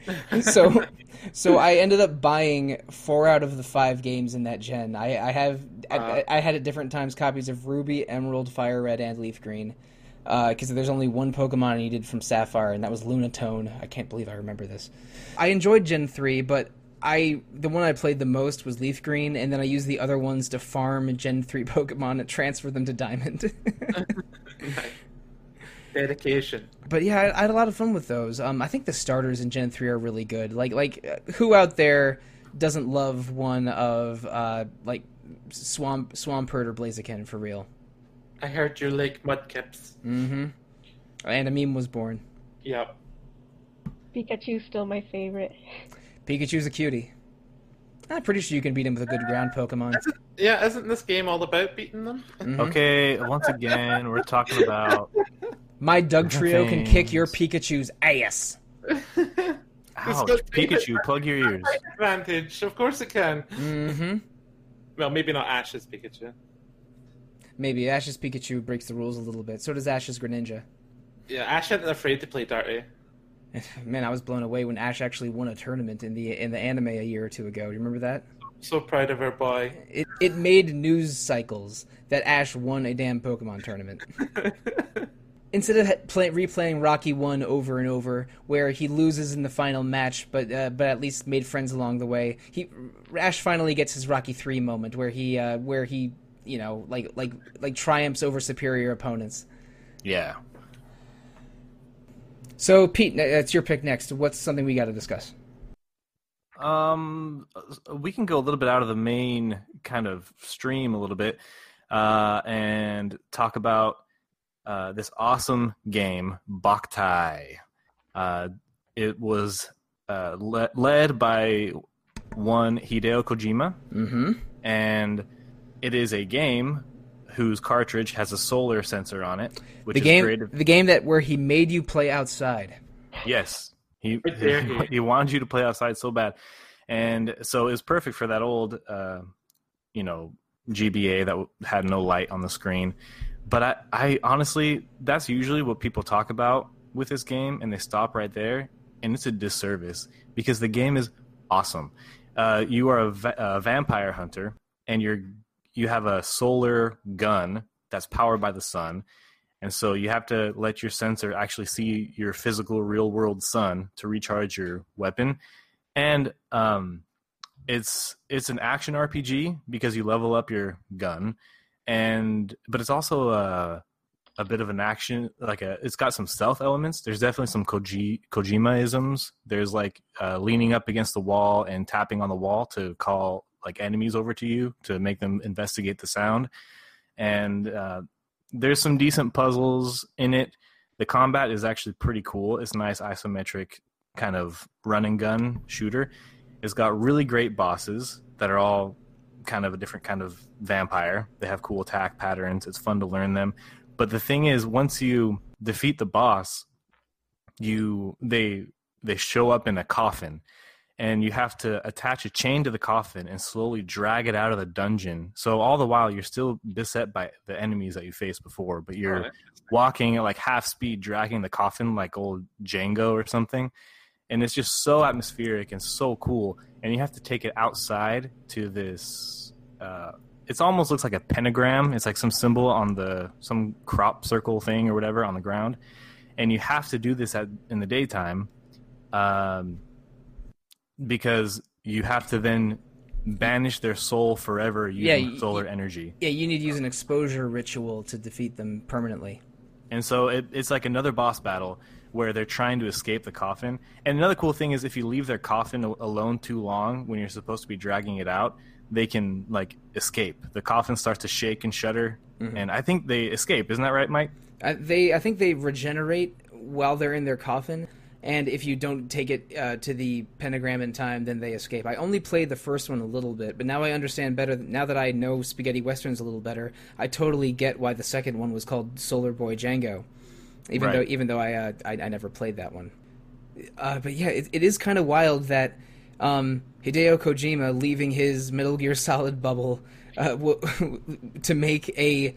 so so I ended up buying four out of the five games in that gen. I, I have Wow. I, I had at different times copies of Ruby, Emerald, Fire Red, and Leaf Green. Because there's only one Pokemon I needed from Sapphire, and that was Lunatone. I can't believe I remember this. I enjoyed Gen 3, but I the one I played the most was Leaf Green, and then I used the other ones to farm Gen 3 Pokemon and transfer them to Diamond. Dedication. but yeah, I, I had a lot of fun with those. Um, I think the starters in Gen three are really good. Like like uh, who out there doesn't love one of uh, like Swamp Swampert or Blaziken for real? I heard you like Mudkips. Mm-hmm. And a meme was born. Yep. Pikachu's still my favorite. Pikachu's a cutie. I'm pretty sure you can beat him with a good ground Pokemon. Isn't, yeah, isn't this game all about beating them? Mhm. Okay, once again, we're talking about My Dugtrio can kick your Pikachu's ass. ouch. Pikachu. Plug your ears. Advantage. Of course it can. Mm-hmm. Well, maybe not Ash's Pikachu. Maybe Ash's Pikachu breaks the rules a little bit. So does Ash's Greninja. Yeah, Ash isn't afraid to play dirty. Man, I was blown away when Ash actually won a tournament in the in the anime a year or two ago. Do you remember that? So proud of her boy. It it made news cycles that Ash won a damn Pokemon tournament. Instead of play, replaying Rocky One over and over, where he loses in the final match, but uh, but at least made friends along the way, he Ash finally gets his Rocky Three moment where he uh, where he you know like like like triumphs over superior opponents. Yeah. So Pete, that's your pick next. What's something we got to discuss? Um, we can go a little bit out of the main kind of stream a little bit, uh, and talk about uh, this awesome game, Boktai. Uh, it was uh, le- led by one Hideo Kojima, Mm-hmm. and it is a game whose cartridge has a solar sensor on it, which the is game, the game that where he made you play outside. Yes, he he, wanted you to play outside so bad, and so it's perfect for that old, uh, you know, GBA that had no light on the screen. But I, I honestly, that's usually what people talk about with this game, and they stop right there, and it's a disservice because the game is awesome. Uh, you are a, va- a vampire hunter, and you're you have a solar gun that's powered by the sun, and so you have to let your sensor actually see your physical, real world sun to recharge your weapon. And um, it's it's an action RPG because you level up your gun, and but it's also a a bit of an action like a it's got some stealth elements. There's definitely some Koji, Kojima isms. There's like uh, leaning up against the wall and tapping on the wall to call like enemies over to you to make them investigate the sound. And uh, there's some decent puzzles in it. The combat is actually pretty cool. It's a nice isometric kind of run and gun shooter. It's got really great bosses that are all kind of a different kind of vampire. They have cool attack patterns. It's fun to learn them. But the thing is, once you defeat the boss, you they they show up in a coffin, and you have to attach a chain to the coffin and slowly drag it out of the dungeon. So all the while, you're still beset by the enemies that you faced before, but you're walking at like half speed, dragging the coffin like old Django or something. And it's just so atmospheric and so cool. And you have to take it outside to this. Uh, it almost looks like a pentagram. It's like some symbol on the some crop circle thing or whatever on the ground, and you have to do this at in the daytime, um, because you have to then banish their soul forever using y- solar energy. Yeah, you need to use an exposure ritual to defeat them permanently. And so it, it's like another boss battle where they're trying to escape the coffin. And another cool thing is if you leave their coffin alone too long when you're supposed to be dragging it out, they can like escape. The coffin starts to shake and shudder, and I think they escape. Isn't that right, Mike? Uh, they, I think they regenerate while they're in their coffin, and if you don't take it uh, to the pentagram in time, then they escape. I only played the first one a little bit, but now I understand better. Now that I know spaghetti westerns a little better, I totally get why the second one was called Solar Boy Django, even Right. though even though I, uh, I I never played that one. Uh, but yeah, it, it is kind of wild that um, Hideo Kojima leaving his Metal Gear Solid bubble uh, w- to make a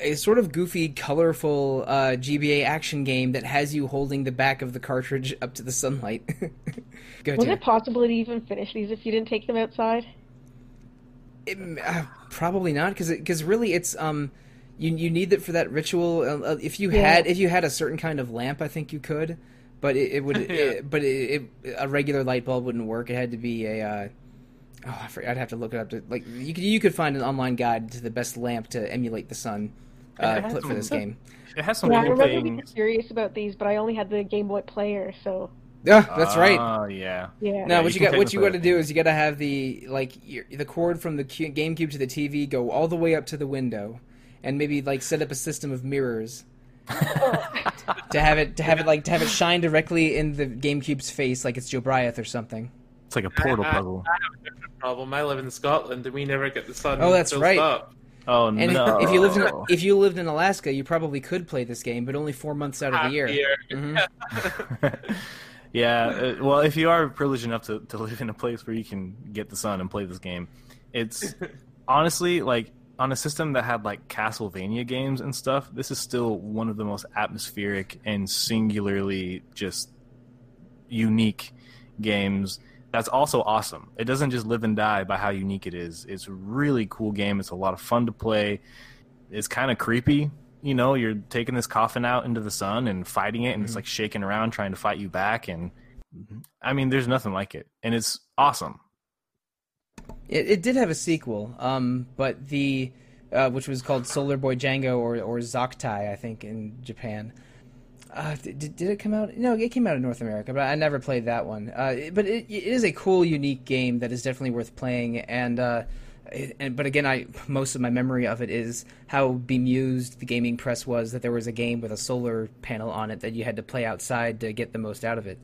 a sort of goofy, colorful uh, GBA action game that has you holding the back of the cartridge up to the sunlight. Go Was to it possible to even finish these if you didn't take them outside? It, uh, probably not, because because really it's um you you need it for that ritual. Uh, uh, if you Yeah. had if you had a certain kind of lamp, I think you could, but it, it would. it- but it, it, a regular light bulb wouldn't work. It had to be a. Uh, oh, I forgot, I'd have to look it up. To like you could you could find an online guide to the best lamp to emulate the sun. It Uh, has put for some- this game. It has some Yeah, I cool remember being curious about these, but I only had the Game Boy Player, so Yeah, that's right. Oh yeah. yeah. No, Yeah, what you you, got what you got to do is you got to have the like your, the cord from the Q- GameCube to the TV go all the way up to the window, and maybe like set up a system of mirrors to have it to have it like to have it shine directly in the GameCube's face like it's Joe Bryant or something. It's like a portal I- I- puzzle. I have a different problem. I live in Scotland and we never get the sun. Oh, that's right. Up. Oh And no! if you lived in if you lived in Alaska, you probably could play this game, but only four months out of Half the year. year. Mhm. yeah, uh, well, if you are privileged enough to, to live in a place where you can get the sun and play this game, it's honestly like on a system that had like Castlevania games and stuff. This is still one of the most atmospheric and singularly just unique games. That's also awesome. It doesn't just live and die by how unique it is. It's a really cool game. It's a lot of fun to play. It's kind of creepy. You know, you're taking this coffin out into the sun and fighting it, and it's Mhm. like shaking around trying to fight you back. And I mean, there's nothing like it, and it's awesome. It, it did have a sequel, um, but the uh, which was called Solar Boy Django or or Zoktai, I think, in Japan. Uh, did, did it come out? No, it came out in North America, but I never played that one. Uh, but it, it is a cool, unique game that is definitely worth playing. And uh, it- and but again, I most of my memory of it is how bemused the gaming press was that there was a game with a solar panel on it that you had to play outside to get the most out of it.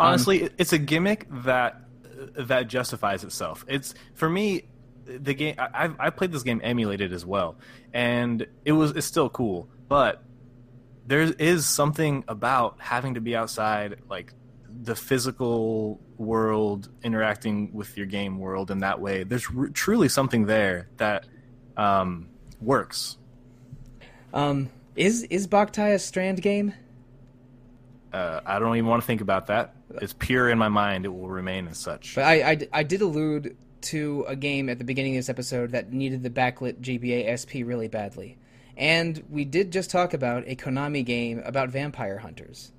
Honestly, it it's a gimmick that that justifies itself. It's for me, the game I I played this game emulated as well, and it was it's still cool, but there is something about having to be outside, like the physical world interacting with your game world in that way. There's r- truly something there that um, works. Um, is is Boktai a Strand game? Uh, I don't even want to think about that. It's pure in my mind. It will remain as such. But I, I, I did allude to a game at the beginning of this episode that needed the backlit GBA SP really badly. And we did just talk about a Konami game about vampire hunters.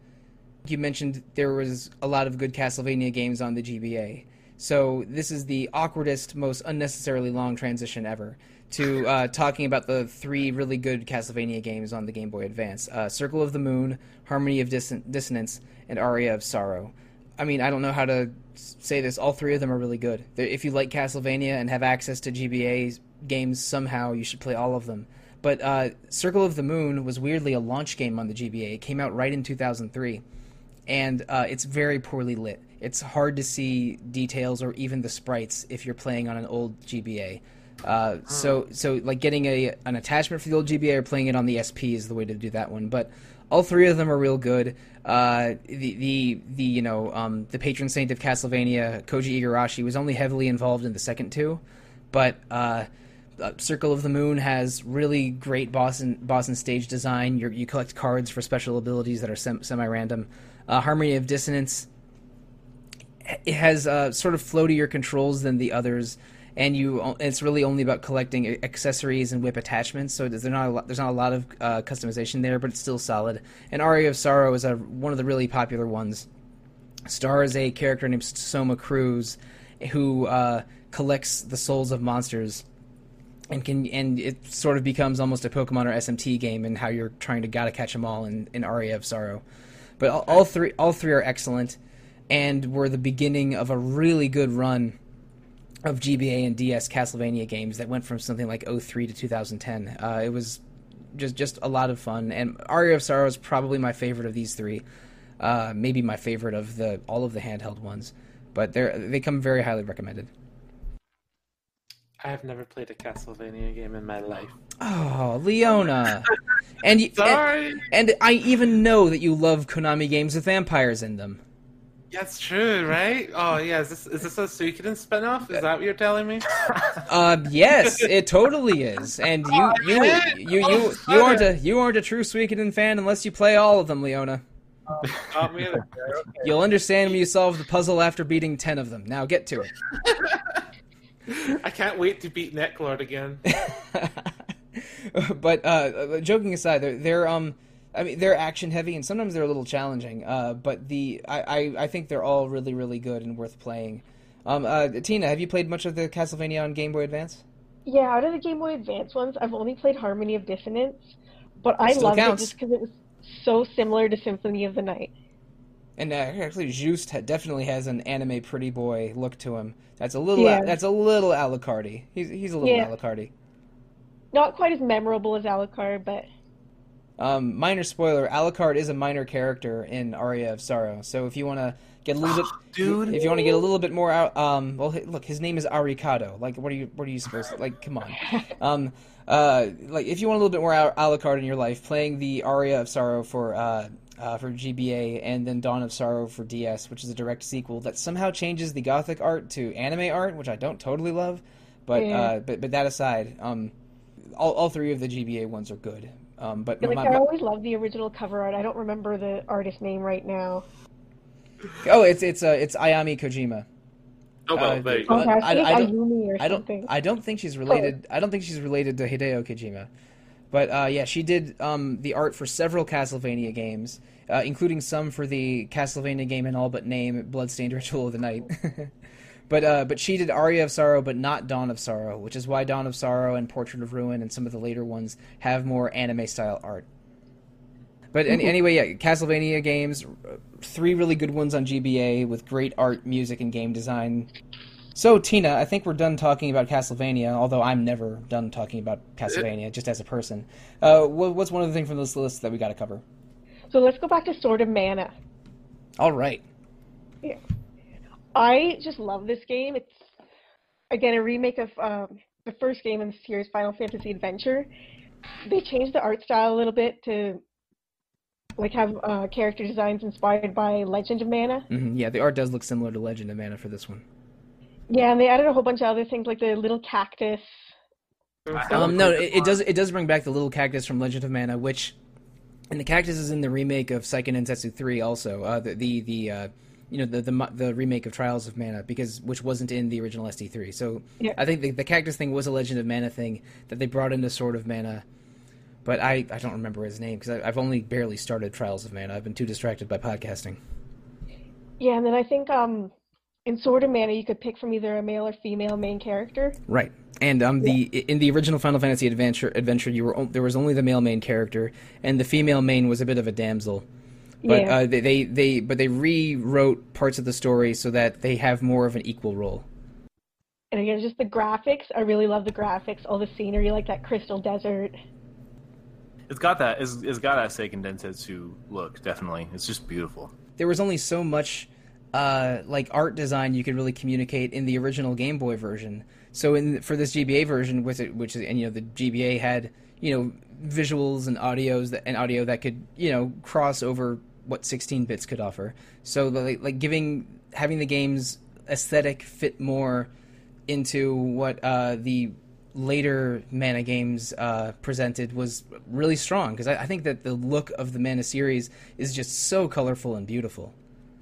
You mentioned there was a lot of good Castlevania games on the GBA. So this is the awkwardest, most unnecessarily long transition ever to uh, talking about the three really good Castlevania games on the Game Boy Advance: uh, Circle of the Moon, Harmony of Dis- Dissonance, and Aria of Sorrow. I mean, I don't know how to say this. All three of them are really good. If you like Castlevania and have access to GBA games somehow, you should play all of them. But uh, Circle of the Moon was weirdly a launch game on the GBA. It came out right in 2003, and uh, it's very poorly lit. It's hard to see details or even the sprites if you're playing on an old GBA. Uh, so so like getting a an attachment for the old GBA or playing it on the SP is the way to do that one. But all three of them are real good. Uh, the the the you know um, the patron saint of Castlevania, Koji Igarashi, was only heavily involved in the second two, but uh, uh, Circle of the Moon has really great boss and, boss and stage design. you you collect cards for special abilities that are sem- semi-random. Uh, Harmony of Dissonance it has uh, sort of floatier controls than the others and you it's really only about collecting accessories and whip attachments. So there's not a lot, there's not a lot of uh, customization there, but it's still solid. And Aria of Sorrow is a, one of the really popular ones. Stars a character named Soma Cruz, who uh, collects the souls of monsters, and can and it sort of becomes almost a Pokemon or SMT game, and how you're trying to gotta catch them all in, in Aria of Sorrow. But all, all three all three are excellent, and were the beginning of a really good run of GBA and DS Castlevania games that went from something like 03 to 2010. Uh, it was just just a lot of fun, and Aria of Sorrow is probably my favorite of these three. Uh, maybe my favorite of the all of the handheld ones, but they they come very highly recommended. I have never played a Castlevania game in my life. Oh, Leona, and, you, Sorry. and and I even know that you love Konami games with vampires in them. That's true, right? Oh yeah, is this is this a Suikoden spinoff? Is that what you're telling me? Uh, yes, it totally is. And you, you, you, you, you aren't a you aren't a true Suikoden fan unless you play all of them, Leona. Not me either. You'll understand when you solve the puzzle after beating ten of them. Now get to it. I can't wait to beat Neclord again. but uh, joking aside, they're, they're um, I mean they're action heavy and sometimes they're a little challenging. Uh, but the I, I, I think they're all really really good and worth playing. Um, uh, Tina, have you played much of the Castlevania on Game Boy Advance? Yeah, out of the Game Boy Advance ones, I've only played Harmony of Dissonance, but I Still loved counts. it just because it was so similar to Symphony of the Night. And uh, actually, Just ha- definitely has an anime pretty boy look to him. That's a little. Yeah. That's a little Alucardi. He's he's a little Yeah. Alucardi. Not quite as memorable as Alucard, but Um, minor spoiler: Alucard is a minor character in Aria of Sorrow. So if you want to get a little bit, Dude. if you want to get a little bit more out, um, well, look, his name is Arikado. Like, what are you? What are you supposed to like? Come on. Um, uh, like if you want a little bit more Al- Alucard in your life, playing the Aria of Sorrow for uh, uh, for GBA and then Dawn of Sorrow for DS, which is a direct sequel that somehow changes the gothic art to anime art, which I don't totally love. But Yeah. uh, but but that aside, um, all all three of the GBA ones are good. Um, but like my- I always love the original cover art. I don't remember the artist name right now. oh, it's it's uh, it's Ayami Kojima. Oh well, Uh, there you go. Okay, I, I- think I don't- Ayumi or I don't. I don't think she's related. I don't think she's related to Hideo Kojima. But uh, yeah, she did um, the art for several Castlevania games, uh, including some for the Castlevania game in all but name, Bloodstained Ritual of the Night. but uh, but she did Aria of Sorrow, but not Dawn of Sorrow, which is why Dawn of Sorrow and Portrait of Ruin and some of the later ones have more anime style art. But an anyway, yeah, Castlevania games, three really good ones on GBA with great art, music, and game design. So, Tina, I think we're done talking about Castlevania, although I'm never done talking about Castlevania, just as a person. Uh, what's one of the things from this list that we got to cover? So let's go back to Sword of Mana. All right. Yeah. I just love this game. It's again a remake of um, the first game in the series, Final Fantasy Adventure. They changed the art style a little bit to like have uh, character designs inspired by Legend of Mana. hmm Yeah, the art does look similar to Legend of Mana for this one. Yeah, and they added a whole bunch of other things like the little cactus. Um, no, it, it does. It does bring back the little cactus from Legend of Mana, which, and the cactus is in the remake of Seiken Densetsu three also. Uh, the the the uh, you know the, the the remake of Trials of Mana because which wasn't in the original SD three. So Yeah. I think the, the cactus thing was a Legend of Mana thing that they brought into Sword of Mana. But I, I don't remember his name because I've only barely started Trials of Mana. I've been too distracted by podcasting. Yeah, and then I think um, in Sword of Mana you could pick from either a male or female main character. Right. And um, the in the original Final Fantasy Adventure, Adventure, you were on- there was only the male main character, and the female main was a bit of a damsel. But Yeah. uh, they, they they but they rewrote parts of the story so that they have more of an equal role. And again, just the graphics. I really love the graphics, all the scenery, like that crystal desert. It's got that. It's, it's got that Seiken Densetsu look. Definitely, it's just beautiful. There was only so much uh, like art design you could really communicate in the original Game Boy version. So in for this GBA version, with it, which is and you know the GBA had you know visuals and audios that, and audio that could you know cross over what 16 bits could offer. So like, like giving having the game's aesthetic fit more into what uh, the later Mana games uh, presented was really strong because I, I think that the look of the Mana series is just so colorful and beautiful.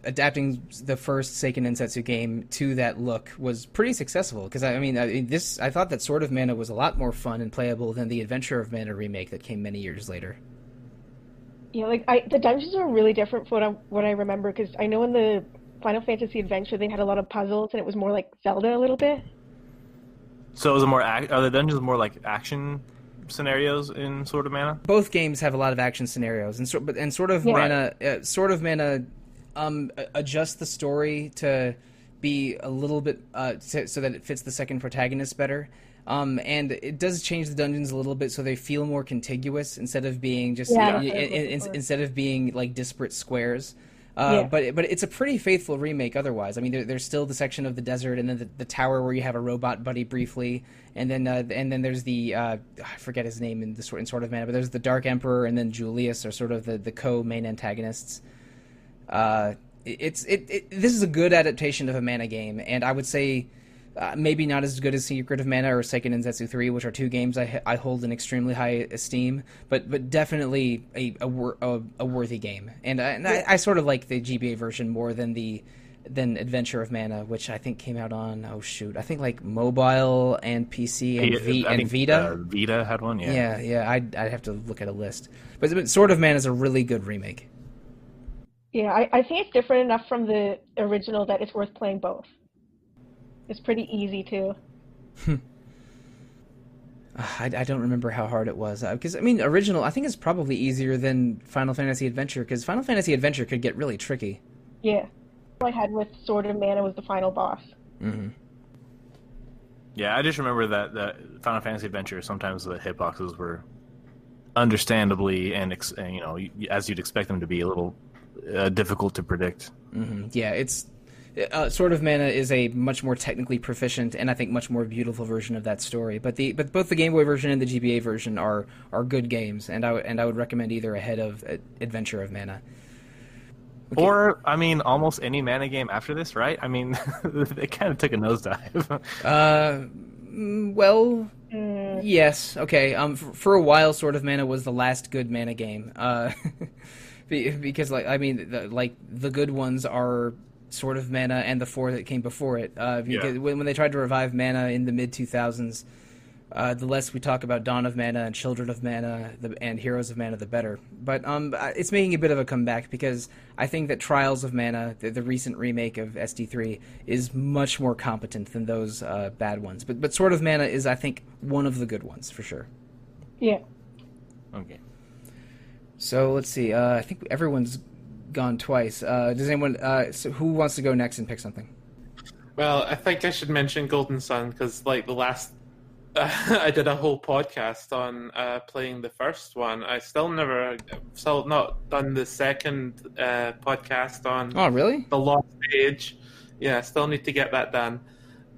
Adapting the first Seiken Densetsu game to that look was pretty successful because I mean, I this I thought that Sword of Mana was a lot more fun and playable than the Adventure of Mana remake that came many years later. Yeah, like I, the dungeons are really different from what I, what I remember because I know in the Final Fantasy Adventure they had a lot of puzzles and it was more like Zelda a little bit. So is it more? Ac- are the dungeons more like action scenarios in Sword of Mana? both games have a lot of action scenarios and sort but and sort of Yeah. mana uh, Sword of Mana um adjust the story to be a little bit uh so, so that it fits the second protagonist better um and it does change the dungeons a little bit so they feel more contiguous instead of being just Yeah, i- that's what I was in- in- instead of being like disparate squares uh, Yeah. but but it's a pretty faithful remake. Otherwise, I mean, there, there's still the section of the desert, and then the, the tower where you have a robot buddy briefly, and then uh, and then there's the uh, I forget his name in the sort in Sword of Mana, but there's the Dark Emperor, and then Julius are sort of the, the co main antagonists. Uh, it's it, it this is a good adaptation of a mana game, and I would say. Uh, maybe not as good as Secret of Mana or Seiken Densetsu 3, which are two games I, I hold in extremely high esteem, but but definitely a a, wor- a, a worthy game. And, I, and I, I sort of like the GBA version more than the than Adventure of Mana, which I think came out on oh shoot, I think like mobile and PC and, v- and think, Vita. Uh, Vita had one. Yeah. yeah, yeah, I'd I'd have to look at a list, but, but Sword of Mana is a really good remake. Yeah, I, I think it's different enough from the original that it's worth playing both. It's pretty easy too. Uh, I, I don't remember how hard it was because I mean original I think it's probably easier than Final Fantasy Adventure because Final Fantasy Adventure could get really tricky. Yeah. All I had with Sword of Mana was the final boss. Mm-hmm. Yeah, I just remember that that Final Fantasy Adventure. Sometimes the hitboxes were understandably and ex- and, you know as you'd expect them to be a little uh, difficult to predict. hmm Yeah, it's uh, Sword of Mana is a much more technically proficient and I think much more beautiful version of that story. But the but both the Game Boy version and the GBA version are are good games, and I would and I would recommend either ahead of uh, Adventure of Mana. Okay. Or I mean, almost any mana game after this, right? I mean, it kind of took a nosedive. Uh, mm, well, Mm, Yes. Okay. Um, for, for a while, Sword of Mana was the last good mana game. Uh, be- because like I mean, the, like the good ones are Sword of Mana and the four that came before it. Uh, because Yeah. when, when they tried to revive Mana in the mid two thousands, uh, the less we talk about Dawn of Mana and Children of Mana the, and Heroes of Mana, the better. But um, uh, it's making a bit of a comeback because I think that Trials of Mana, the, the recent remake of SD3, is much more competent than those uh, bad ones. But but Sword of Mana is, I think, one of the good ones for sure. yeah. okay. So let's see. Uh, I think everyone's gone twice. Uh, does anyone? Uh, so who wants to go next and pick something? Well, I think I should mention Golden Sun because, like, the last I did a whole podcast on uh, playing the first one. I still never, still not done the second uh, podcast on Oh, really? the Lost Age. Yeah, I still need to get that done.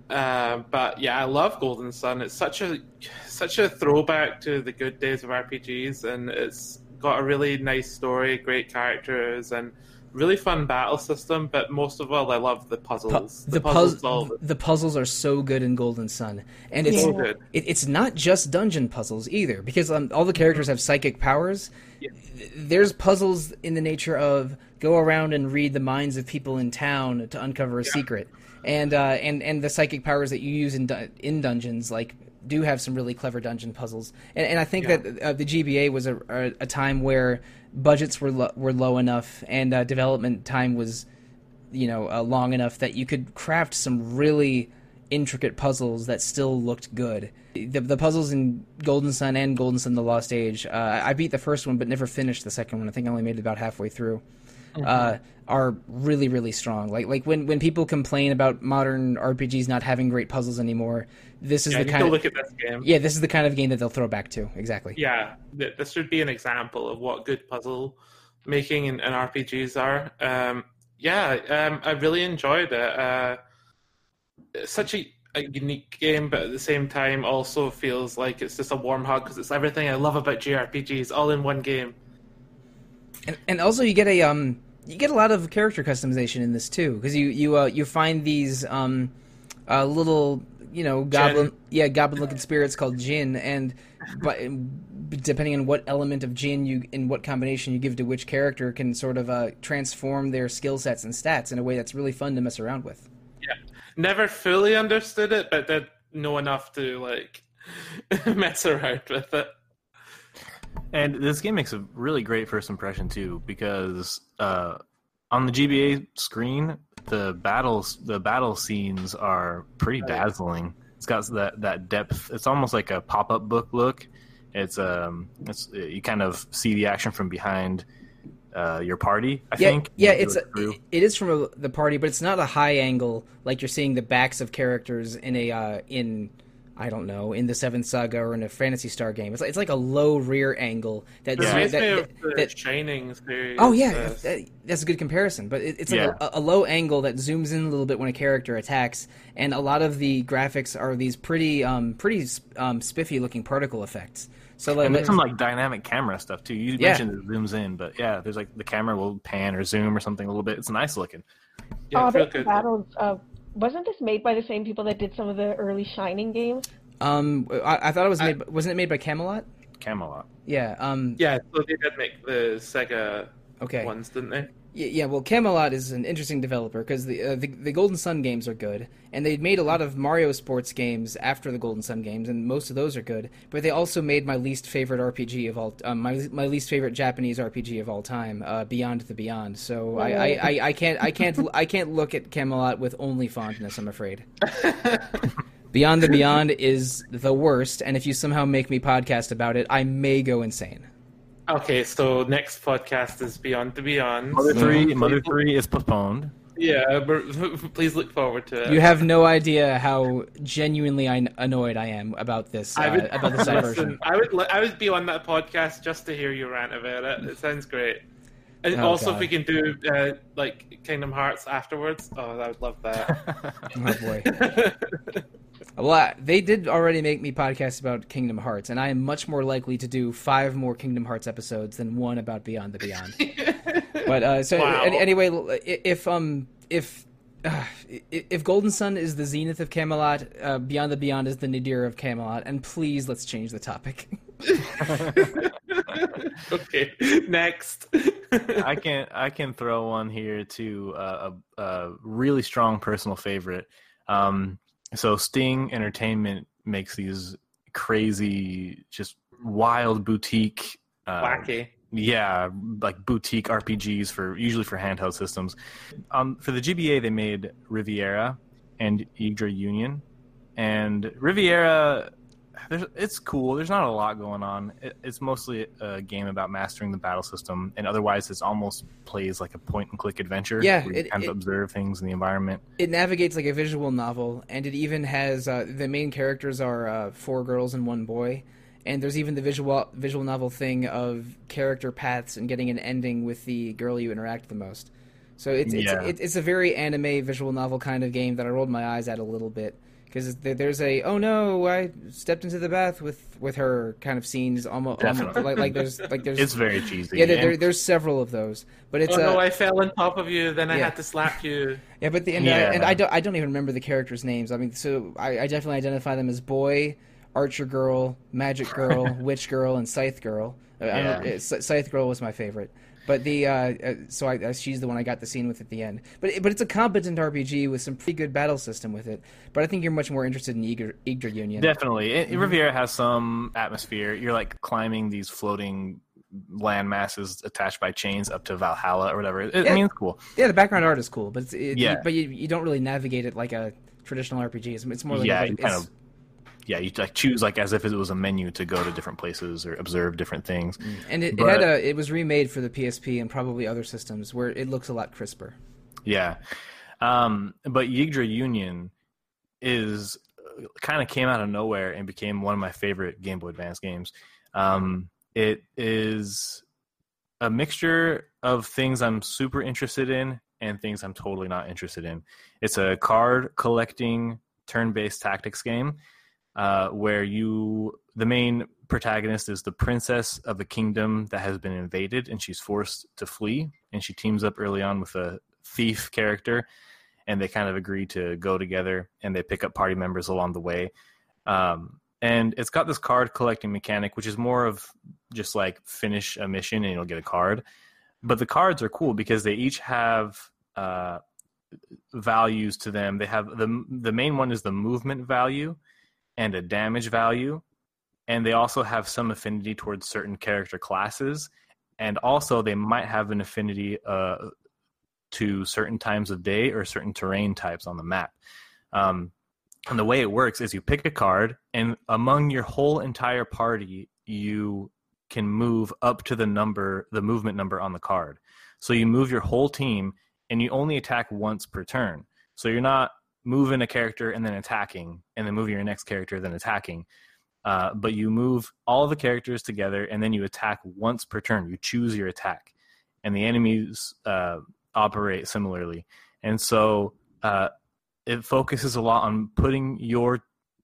Uh, but yeah, I love Golden Sun. It's such a such a throwback to the good days of RPGs, and it's got a really nice story, great characters, and really fun battle system. But most of all, I love the puzzles. Pu- the, puzzles, puz- the puzzles are so good in Golden Sun, and it's good. it, it's not just dungeon puzzles either, because um, all the characters have psychic powers. Yeah. There's puzzles in the nature of go around and read the minds of people in town to uncover a secret, and uh, and and the psychic powers that you use in du- in dungeons like do have some really clever dungeon puzzles. And, and I think Yeah. that uh, the GBA was a, a, a time where budgets were lo- were low enough and uh, development time was you know uh, long enough that you could craft some really intricate puzzles that still looked good. The, the puzzles in Golden Sun and Golden Sun: The Lost Age, uh, I beat the first one but never finished the second one. I think I only made it about halfway through. Uh, are really really strong. Like like when when people complain about modern RPGs not having great puzzles anymore, this is Yeah, the kind of look at this game. yeah this is the kind of game that they'll throw back to exactly. yeah, this should be an example of what good puzzle making and, and RPGs are. Um, yeah, um, I really enjoyed it. Uh, such a, a unique game, but at the same time, also feels like it's just a warm hug because it's everything I love about JRPGs all in one game. And, and also you get a um you get a lot of character customization in this too because you you uh, you find these um uh, little you know goblin yeah goblin looking spirits called Djinn and but depending on what element of Djinn you in what combination you give to which character can sort of uh, transform their skill sets and stats in a way that's really fun to mess around with. Yeah, never fully understood it, but did know enough to like mess around with it. And this game makes a really great first impression too, because uh, on the GBA screen, the battles, the battle scenes are pretty dazzling. It's got that that depth. It's almost like a pop up book look. It's um, it's you kind of see the action from behind uh, your party. I yeah, think. yeah, it's a, it is from a, the party, but it's not a high angle like you're seeing the backs of characters in a uh, in I don't know in the Seventh Saga or in a Phantasy Star game. It's like, it's like a low rear angle that, It Yeah. reminds that- me that- of the that- Shining series. Oh yeah, uh, that- that's a good comparison. But it, it's like a, a low angle that zooms in a little bit when a character attacks, and a lot of the graphics are these pretty, um, pretty um, spiffy looking particle effects. So like, And there's some like dynamic camera stuff too. You Yeah. mentioned it zooms in, but yeah, there's like the camera will pan or zoom or something a little bit. It's nice looking. yeah, oh, it's real the good. battles. Uh, wasn't this made by the same people that did some of the early Shining games? um, I, I thought it was I- made, wasn't it made by Camelot? Camelot. Yeah. Um. Yeah, so they did make the Sega Okay. ones, didn't they? Yeah, yeah, well, Camelot is an interesting developer because the, uh, the the Golden Sun games are good, and they made a lot of Mario sports games after the Golden Sun games, and most of those are good. But they also made my least favorite RPG of all, um, my my least favorite Japanese RPG of all time, uh, Beyond the Beyond. So I, I, I, I can't I can't I can't look at Camelot with only fondness. I'm afraid. Beyond the Beyond is the worst, and if you somehow make me podcast about it, I may go insane. Okay, so next podcast is Beyond the Beyond. Mother So three, Mother look- three is postponed. Yeah, but please look forward to it. You have no idea how genuinely I- annoyed I am about this uh, I would about this listen, diversion. I would I would be on that podcast just to hear you rant about it. It sounds great. And Oh, also, God. if we can do uh, like Kingdom Hearts afterwards, oh, I would love that. Oh boy. Well, I- they did already make me podcast about Kingdom Hearts, and I am much more likely to do five more Kingdom Hearts episodes than one about Beyond the Beyond. but uh, so Wow. any- anyway, if um if uh, if Golden Sun is the zenith of Camelot, uh, Beyond the Beyond is the nadir of Camelot, and please let's change the topic. okay, next. I can I can throw one here to uh, a, a really strong personal favorite. Um, so Sting Entertainment makes these crazy, just wild boutique, uh, Wacky. yeah, like boutique RPGs for usually for handheld systems. Um, for the GBA, they made Riviera and Yggdra Union, and Riviera. There's, it's cool. There's not a lot going on. It, it's mostly a game about mastering the battle system, and otherwise, it's almost plays like a point and click adventure. Yeah, where you it- kind it- of observe things in the environment. it navigates like a visual novel, and it even has uh, the main characters are uh, four girls and one boy, and there's even the visual visual novel thing of character paths and getting an ending with the girl you interact the most. So it's it's Yeah. it's, it's a very anime visual novel kind of game that I rolled my eyes at a little bit because there's a oh no I stepped into the bath with with her kind of scenes almost, almost like like there's like there's It's very cheesy. yeah there, there, there's several of those but it's oh no, uh, I fell on top of you, then I had to slap you. yeah but the and, Yeah. I, and I don't I don't even remember the characters names I mean so I, I definitely identify them as boy archer girl magic girl witch girl and scythe girl Uh, I don't, Yeah. uh, scythe girl was my favorite but the uh, uh, so I, uh, she's the one I got the scene with at the end. But but it's a competent RPG with some pretty good battle system with it. But I think you're much more interested in Yggdra, Yggdra Union. Definitely. It, Mhm. Riviera has some atmosphere. You're like climbing these floating land masses attached by chains up to Valhalla or whatever. It, Yeah. I mean, it's cool. Yeah, the background art is cool, but it's, it, Yeah. but you, you don't really navigate it like a traditional RPG. It's, it's more like yeah, a, you kind of. Yeah, you like choose like as if it was a menu to go to different places or observe different things. and it, it had a it was remade for the PSP and probably other systems where it looks a lot crisper. Yeah, um, but Yggdra Union is kind of came out of nowhere and became one of my favorite Game Boy Advance games. Um, it is a mixture of things I'm super interested in and things I'm totally not interested in. It's a card collecting turn-based tactics game uh, where you the main protagonist is the princess of a kingdom that has been invaded and she's forced to flee and she teams up early on with a thief character and they kind of agree to go together and they pick up party members along the way. Um, and it's got this card collecting mechanic which is more of just like finish a mission and you'll get a card. But the cards are cool because they each have uh, values to them. They have the the main one is the movement value and a damage value and they also have some affinity towards certain character classes and also they might have an affinity uh, to certain times of day or certain terrain types on the map. Um, and the way it works is you pick a card and among your whole entire party you can move up to the number the movement number on the card. So you move your whole team and you only attack once per turn. So you're not moving a character and then attacking and then moving your next character then attacking uh, but you move all the characters together and then you attack once per turn. You choose your attack, and the enemies uh, operate similarly. And so uh, it focuses a lot on putting your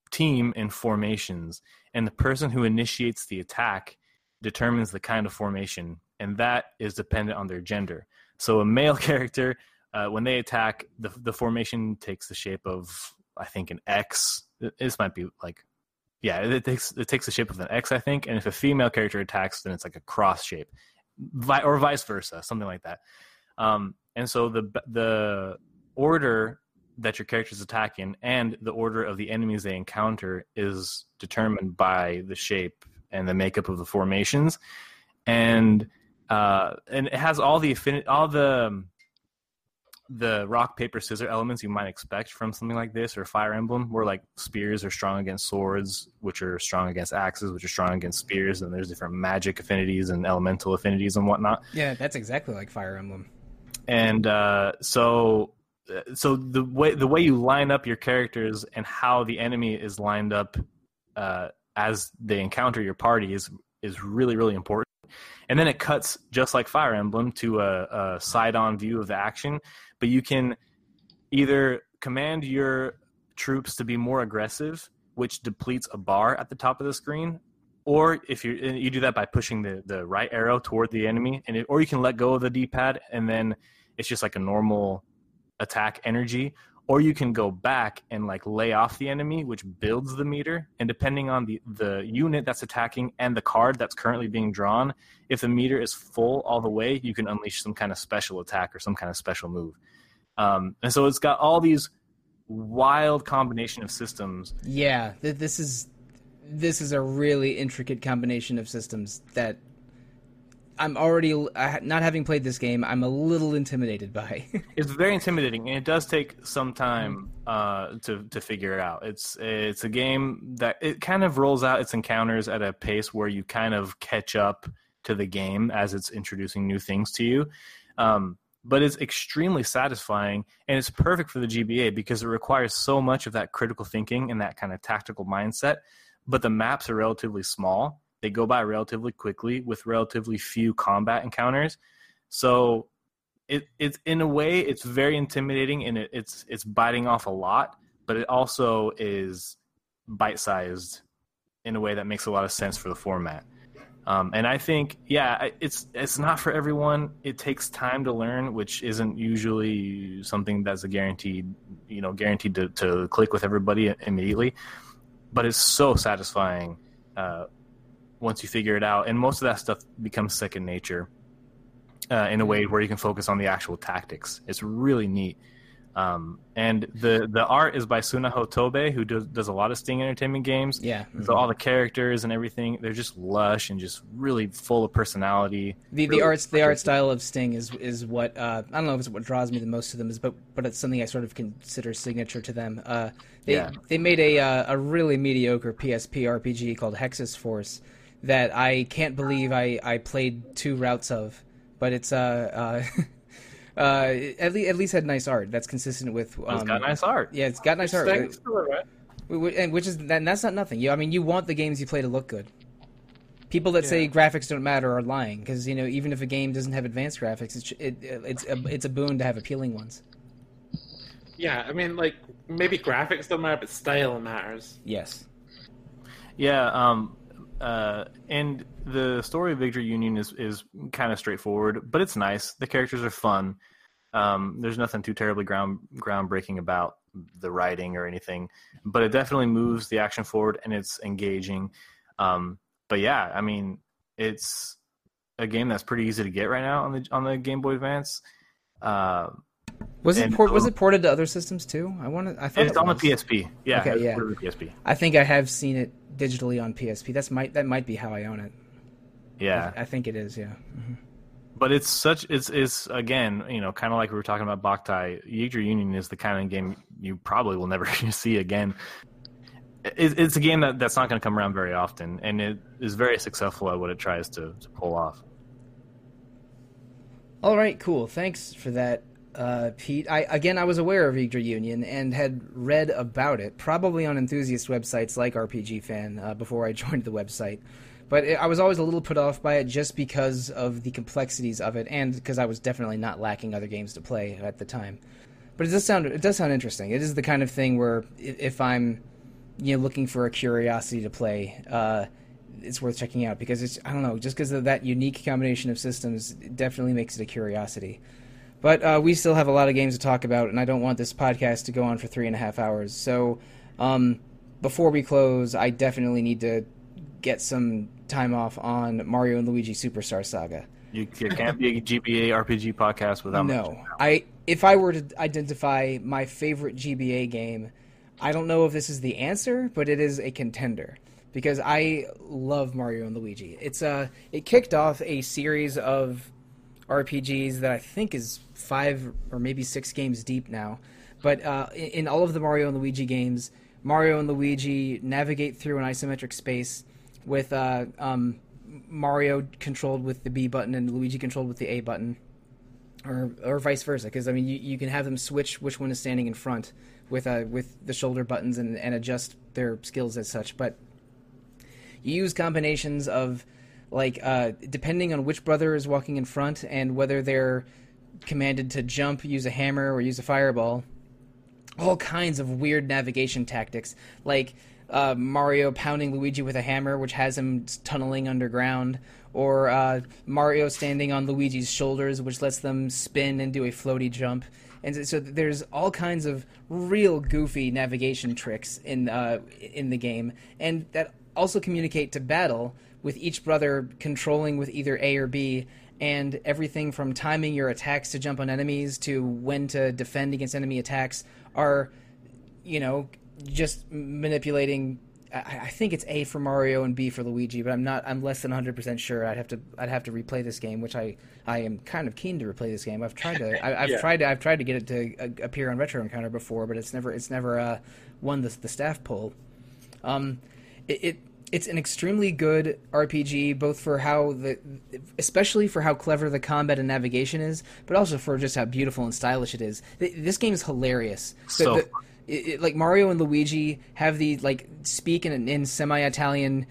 team in formations, and the person who initiates the attack determines the kind of formation, and that is dependent on their gender. So a male character, uh, when they attack, the the formation takes the shape of I think an X. This might be like yeah, it takes it takes the shape of an X, I think, and if a female character attacks, then it's like a cross shape, Vi- or vice versa, something like that. Um, and so the the order that your character is attacking and the order of the enemies they encounter is determined by the shape and the makeup of the formations, and uh, and it has all the affini- all the um, the rock paper scissor elements you might expect from something like this or fire emblem where like spears are strong against swords which are strong against axes which are strong against spears and there's different magic affinities and elemental affinities and whatnot. Yeah, that's exactly like Fire Emblem. and uh, so so the way the way you line up your characters and how the enemy is lined up uh, as they encounter your party is is really really important. And then it cuts just like fire emblem to a, a side on view of the action but you can either command your troops to be more aggressive which depletes a bar at the top of the screen or if you you do that by pushing the, the right arrow toward the enemy and it, or you can let go of the d-pad and then it's just like a normal attack energy or you can go back and like lay off the enemy which builds the meter and depending on the the unit that's attacking and the card that's currently being drawn if the meter is full all the way you can unleash some kind of special attack or some kind of special move um, and so it's got all these wild combination of systems Yeah, th- this is this is a really intricate combination of systems that I'm already not having played this game. I'm a little intimidated by. it's very intimidating and it does take some time uh, to to figure it out. It's it's a game that it kind of rolls out its encounters at a pace where you kind of catch up to the game as it's introducing new things to you. Um, but it's extremely satisfying and it's perfect for the GBA because it requires so much of that critical thinking and that kind of tactical mindset. But the maps are relatively small. They go by relatively quickly with relatively few combat encounters. So it it's in a way it's very intimidating and it, it's it's biting off a lot, but it also is bite sized in a way that makes a lot of sense for the format. Um, and I think, yeah, it's it's not for everyone. It takes time to learn, which isn't usually something that's a guaranteed, you know, guaranteed to, to click with everybody immediately. But it's so satisfying uh, once you figure it out, and most of that stuff becomes second nature uh, in a way where you can focus on the actual tactics. It's really neat. Um, and the the art is by Sunaho Tobe, who does, does a lot of Sting Entertainment games. Yeah. Mm-hmm. So all the characters and everything, they're just lush and just really full of personality. The really the arts the art style of Sting is is what uh, I don't know if it's what draws me the most to them is, but but it's something I sort of consider signature to them. Uh, they Yeah. they made a uh, a really mediocre PSP RPG called Hexyz Force that I can't believe I I played two routes of, but it's uh. uh at least, at least had nice art. That's consistent with. Um, It's got nice art. Yeah, it's got nice art. Thanks for that. Wh- wh- and which is and that's not nothing. You, I mean, you want the games you play to look good. People that say graphics don't matter are lying because you know even if a game doesn't have advanced graphics, it's it, it's a, it's a boon to have appealing ones. Yeah, I mean, like maybe graphics don't matter, but style matters. Yes. Yeah, um, uh, and the story of Yggdra Union is is kind of straightforward, but it's nice. The characters are fun. Um, there's nothing too terribly ground groundbreaking about the writing or anything, but it definitely moves the action forward and it's engaging. Um, but yeah, I mean, it's a game that's pretty easy to get right now on the on the Game Boy Advance. Uh, Was it port, was oh. it ported to other systems too? I want to. I thought it's it on the. PSP. Yeah, Okay, yeah. PSP. I think I have seen it digitally on PSP. That's might that might be how I own it. Yeah, I, I think it is. Yeah. Mm-hmm. but it's such it's it's again you know kind of like we were talking about Boktai. Yggdrasil Union is the kind of game you probably will never see again. It, it's a game that, that's not going to come around very often, and it is very successful at what it tries to, to pull off. All right, cool. Thanks for that, uh, Pete. I again, I was aware of Yggdra Union and had read about it, probably on enthusiast websites like RPG Fan uh, before I joined the website. But it, I was always a little put off by it just because of the complexities of it, and because I was definitely not lacking other games to play at the time. But it does sound it does sound interesting. It is the kind of thing where if I'm you know looking for a curiosity to play, uh, it's worth checking out because it's I don't know just because of that unique combination of systems, it definitely makes it a curiosity. But uh, we still have a lot of games to talk about, and I don't want this podcast to go on for three and a half hours. So um, before we close, I definitely need to get some time off on Mario and Luigi Superstar Saga. You, you can't be a GBA RPG podcast without No, I if I were to identify my favorite GBA game, I don't know if this is the answer, but it is a contender because I love Mario and Luigi. It's uh it kicked off a series of RPGs that I think is five or maybe six games deep now. But uh, in, in all of the Mario and Luigi games, Mario and Luigi navigate through an isometric space with uh, um, Mario controlled with the B button and Luigi controlled with the A button or or vice versa because I mean you, you can have them switch which one is standing in front with uh with the shoulder buttons and, and adjust their skills as such but you use combinations of like uh depending on which brother is walking in front and whether they're commanded to jump use a hammer or use a fireball all kinds of weird navigation tactics, like uh, Mario pounding Luigi with a hammer, which has him tunneling underground, or uh, Mario standing on Luigi's shoulders, which lets them spin and do a floaty jump. And so- there's all kinds of real goofy navigation tricks in uh, in the game, and that also communicate to battle with each brother controlling with either A or B, and everything from timing your attacks to jump on enemies to when to defend against enemy attacks are, you know, just manipulating. I, I think it's A for Mario and B for Luigi, but I'm not. I'm less than 100 percent sure. I'd have to. I'd have to replay this game, which I. I am kind of keen to replay this game. I've tried to. I, I've Yeah. tried to. I've tried to get it to appear on Retro Encounter before, but it's never. It's never uh, won the the staff poll. Um, it, it it's an extremely good RPG, both for how the, especially for how clever the combat and navigation is, but also for just how beautiful and stylish it is. This game is hilarious. So the- fun. it, it- like Mario and Luigi have the like speak in, in semi-Italian.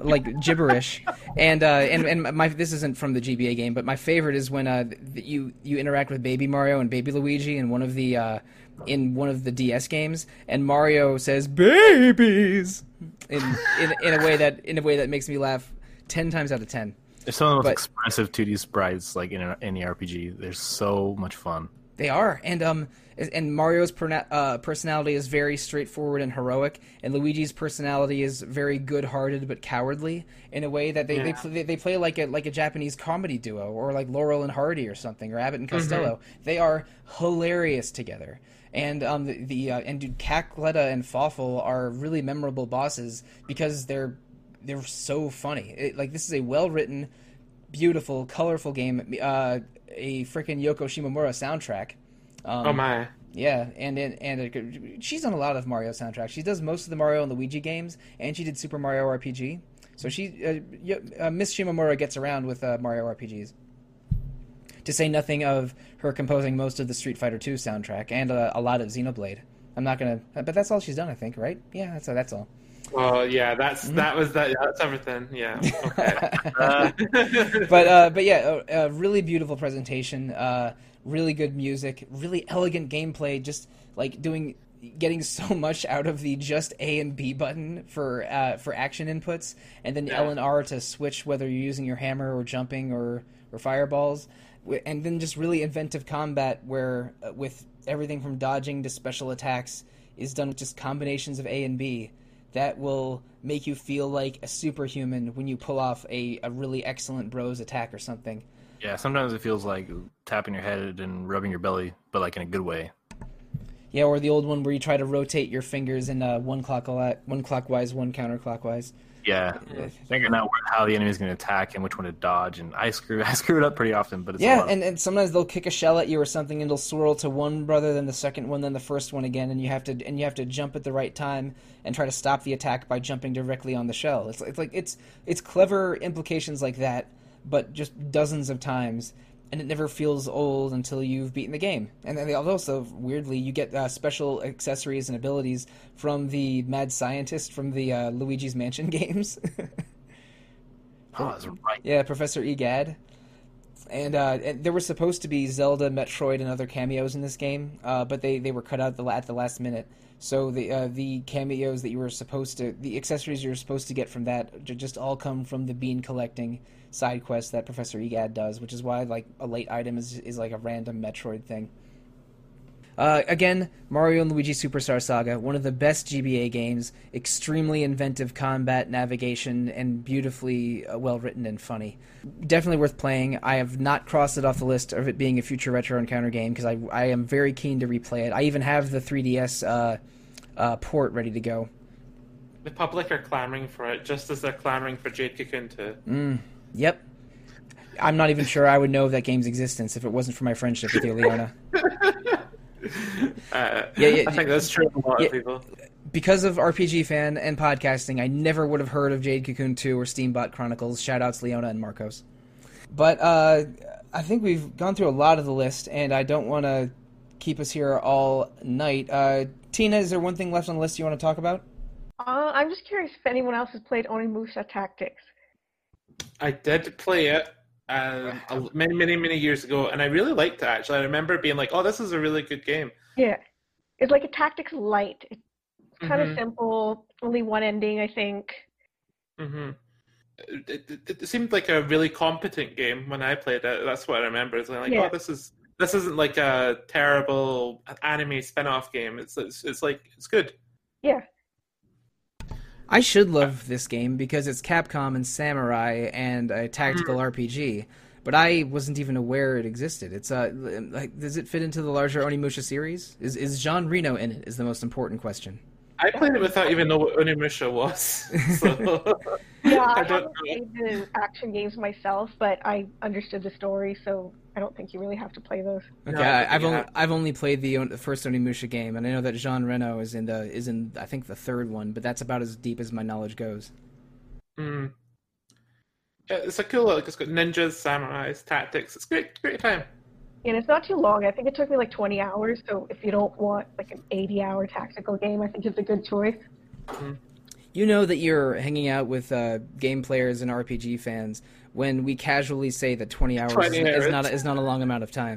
Like gibberish, and uh, and and my this isn't from the GBA game, but my favorite is when uh, you you interact with Baby Mario and Baby Luigi, and one of the uh, in one of the DS games, and Mario says "babies" in in, in a way that in a way that makes me laugh ten times out of ten. They're some of the most But- expressive 2D sprites like in a- any RPG. They're so much fun. They are, and um, and Mario's perna- uh, personality is very straightforward and heroic, and Luigi's personality is very good-hearted but cowardly in a way that they they, Yeah. play, they play like a like a Japanese comedy duo, or like Laurel and Hardy or something, or Abbott and Costello. They are hilarious together, and um, the, the uh, and dude, Cackletta and Fawful are really memorable bosses because they're they're so funny. It, like this is a well-written, beautiful, colorful game. Uh, a freaking Yoko Shimomura soundtrack. Um, oh my. yeah, and and, and it, she's done a lot of Mario soundtracks. She does most of the Mario and Luigi games, and she did Super Mario RPG. So she, uh, uh, Miss Shimomura gets around with uh, Mario RPGs. To say nothing of her composing most of the Street Fighter II soundtrack and uh, a lot of Xenoblade. I'm not gonna, but that's all she's done, I think, right? Yeah, that's that's all. Oh yeah, that's Mm-hmm. that was that. That's everything. Yeah. Okay. but uh, but yeah, a, a really beautiful presentation, uh, really good music, really elegant gameplay. Just like doing, getting so much out of the just A and B button for uh, for action inputs, and then Yeah. L and R to switch whether you're using your hammer or jumping or or fireballs, and then just really inventive combat where uh, with everything from dodging to special attacks is done with just combinations of A and B that will make you feel like a superhuman when you pull off a, a really excellent bros attack or something. Yeah, sometimes it feels like tapping your head and rubbing your belly, but like in a good way. Yeah, or the old one where you try to rotate your fingers in uh, one clock one clockwise, one counterclockwise. Yeah, figuring out how the enemy's going to attack and which one to dodge. And I screw I screw it up pretty often, but it's Yeah, and, and sometimes they'll kick a shell at you or something, and it'll swirl to one brother, then the second one, then the first one again, and you have to and you have to jump at the right time and try to stop the attack by jumping directly on the shell. It's, it's like it's it's clever implications like that, but just dozens of times, and it never feels old until you've beaten the game. And then they also weirdly you get uh, special accessories and abilities from the mad scientist from the uh, Luigi's Mansion games. oh, that's right. Yeah, Professor Egad. And, uh, and there were supposed to be Zelda, Metroid, and other cameos in this game, uh, but they, they were cut out the, at the last minute. So the uh, the cameos that you were supposed to, the accessories you were supposed to get from that, just all come from the bean collecting side quest that Professor Egad does, which is why like a late item is is like a random Metroid thing. Uh, again, Mario and Luigi Superstar Saga, one of the best GBA games, extremely inventive combat, navigation, and beautifully uh, well written and funny. Definitely worth playing. I have not crossed it off the list of it being a future retro encounter game because I, I am very keen to replay it. I even have the 3DS uh, uh, port ready to go. the public are clamoring for it, just as they're clamoring for Jade Cocoon too. Yep. I'm not even sure I would know of that game's existence if it wasn't for my friendship with you, Leona. Uh, Yeah, yeah, I think that's true of a lot yeah. of people. because of RPG fan and podcasting, I never would have heard of Jade Cocoon 2 or Steambot Chronicles. Shoutouts Leona and Marcos. But uh, I think we've gone through a lot of the list, and I don't want to keep us here all night. Uh, Tina, is there one thing left on the list you want to talk about? Uh, I'm just curious if anyone else has played Onimusha Tactics. I did play it um, a- many, many, many years ago, and I really liked it. Actually, I remember being like, "Oh, this is a really good game." Yeah, it's like a Tactics light. It's kind of Mhm. simple. Only one ending, I think. hmm It, it, it seemed like a really competent game when I played it. That's what I remember. It's like, Yeah. oh, this is this isn't like a terrible anime spin-off game. It's it's, it's like it's good. Yeah, I should love this game because it's Capcom and Samurai and a tactical RPG, but I wasn't even aware it existed. It's uh, like, does it fit into the larger Onimusha series? Is is Jean Reno in it? Is the most important question. I played it without even know what Onimusha was. So yeah. I I don't haven't played the action games myself, but I understood the story, so I don't think you really have to play those. Okay, No, I I, think I've only have- I've only played the, the first Onimusha game, and I know that Jean Reno is in the is in I think the third one, but that's about as deep as my knowledge goes. Mm. Yeah, it's a cool look. It's got ninjas, samurais, tactics. It's great, great time. And it's not too long. I think it took me like 20 hours. So if you don't want like an 80-hour tactical game, I think it's a good choice. You know that you're hanging out with uh, game players and RPG fans when we casually say that 20 hours 20 is, is hours. not is not a long amount of time.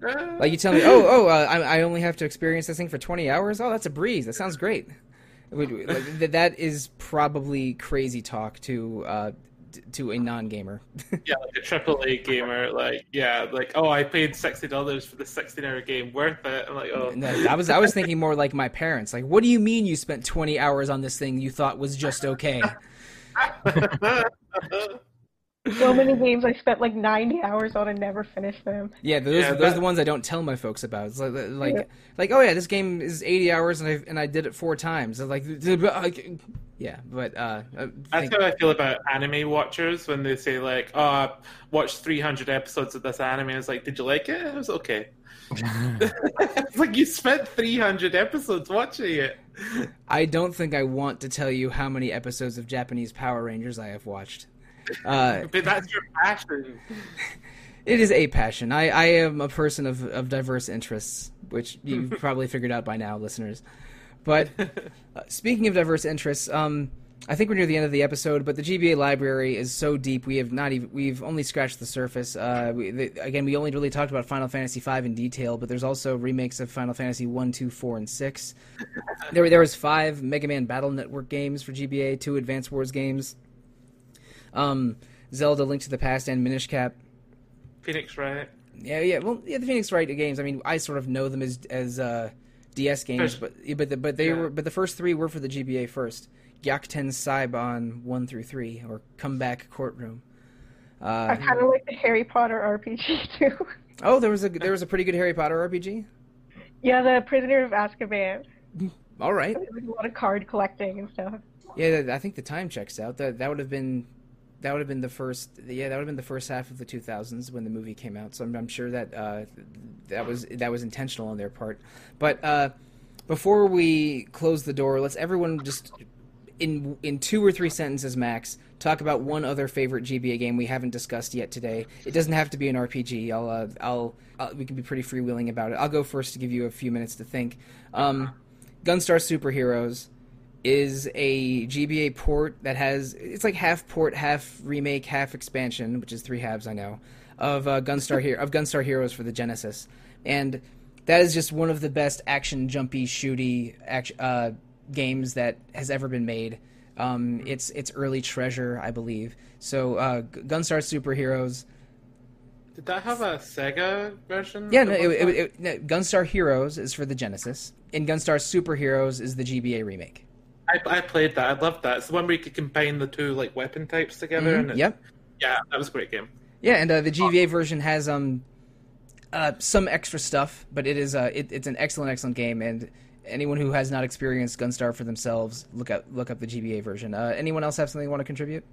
like you tell me, oh, oh, uh, I, I only have to experience this thing for 20 hours. Oh, that's a breeze. That sounds great. Would- like, that is probably crazy talk to uh, t- to a non-gamer. yeah, like a triple A gamer, like yeah, like oh, I paid sixty dollars for the sixteen hour game, worth it. I'm like, oh, No, I was I was thinking more like my parents. Like, what do you mean you spent 20 hours on this thing you thought was just okay? So many games I spent like 90 hours on and never finished them. Yeah, those Yeah, those are the ones I don't tell my folks about. It's like like, Yeah. like oh yeah, this game is 80 hours and I and I did it four times. I'm like like, yeah, but uh, That's how I feel about anime watchers when they say like, "Oh, I watched 300 episodes of this anime." It's like, "Did you like it?" It was okay. it's like you spent 300 episodes watching it. I don't think I want to tell you how many episodes of Japanese Power Rangers I have watched. Uh, But that's your passion. it is a passion. I, I am a person of, of diverse interests, which you've probably figured out by now, listeners. But uh, speaking of diverse interests, um, I think we're near the end of the episode. But the GBA library is so deep; we have not even we've only scratched the surface. Uh, we, the, again, we only really talked about Final Fantasy V in detail, but there's also remakes of Final Fantasy one, two, four, and six. There, there was five Mega Man Battle Network games for GBA, two Advance Wars games, um, Zelda: Link to the Past, and Minish Cap. Phoenix Wright. Yeah, yeah. Well, yeah, the Phoenix Wright games. I mean, I sort of know them as as uh, DS games, First- but but the, but they Yeah. were but the first three were for the GBA first. Gyakuten Saiban one through three, or Comeback Courtroom. Uh, I kind of like the Harry Potter RPG too. oh, there was a there was a pretty good Harry Potter RPG. yeah, the Prisoner of Azkaban. All right, There was a lot of card collecting and stuff. yeah, I think the time checks out. That that would have been that would have been the first. Yeah, that would have been the first half of the 2000s when the movie came out. So I'm, I'm sure that uh, that was that was intentional on their part. But uh, before we close the door, let's everyone just in in two or three sentences max talk about one other favorite GBA game we haven't discussed yet today. It doesn't have to be an RPG. I'll uh, I'll, i we can be pretty freewheeling about it. I'll go first to give you a few minutes to think. Um, Gunstar Superheroes is a GBA port that has it's like half port, half remake, half expansion, which is three halves I know of uh, Gunstar here of Gunstar Heroes for the Genesis, and that is just one of the best action jumpy shooty action, uh, games that has ever been made. Um, it's it's early treasure, I believe. So uh, Gunstar Superheroes. Did that have a Sega version? Yeah, no, at it, it, it, no, Gunstar Heroes is for the Genesis, and Gunstar Superheroes is the GBA remake. I, I played that. I loved that. It's the one where you could combine the two like weapon types together. Mhm, And it- Yep. Yeah, that was a great game. Yeah, and uh, the GBA version has um uh, some extra stuff, but it is uh, it, it's an excellent, excellent game. And anyone who has not experienced Gunstar for themselves, look up look up the GBA version. Uh, anyone else have something they want to contribute?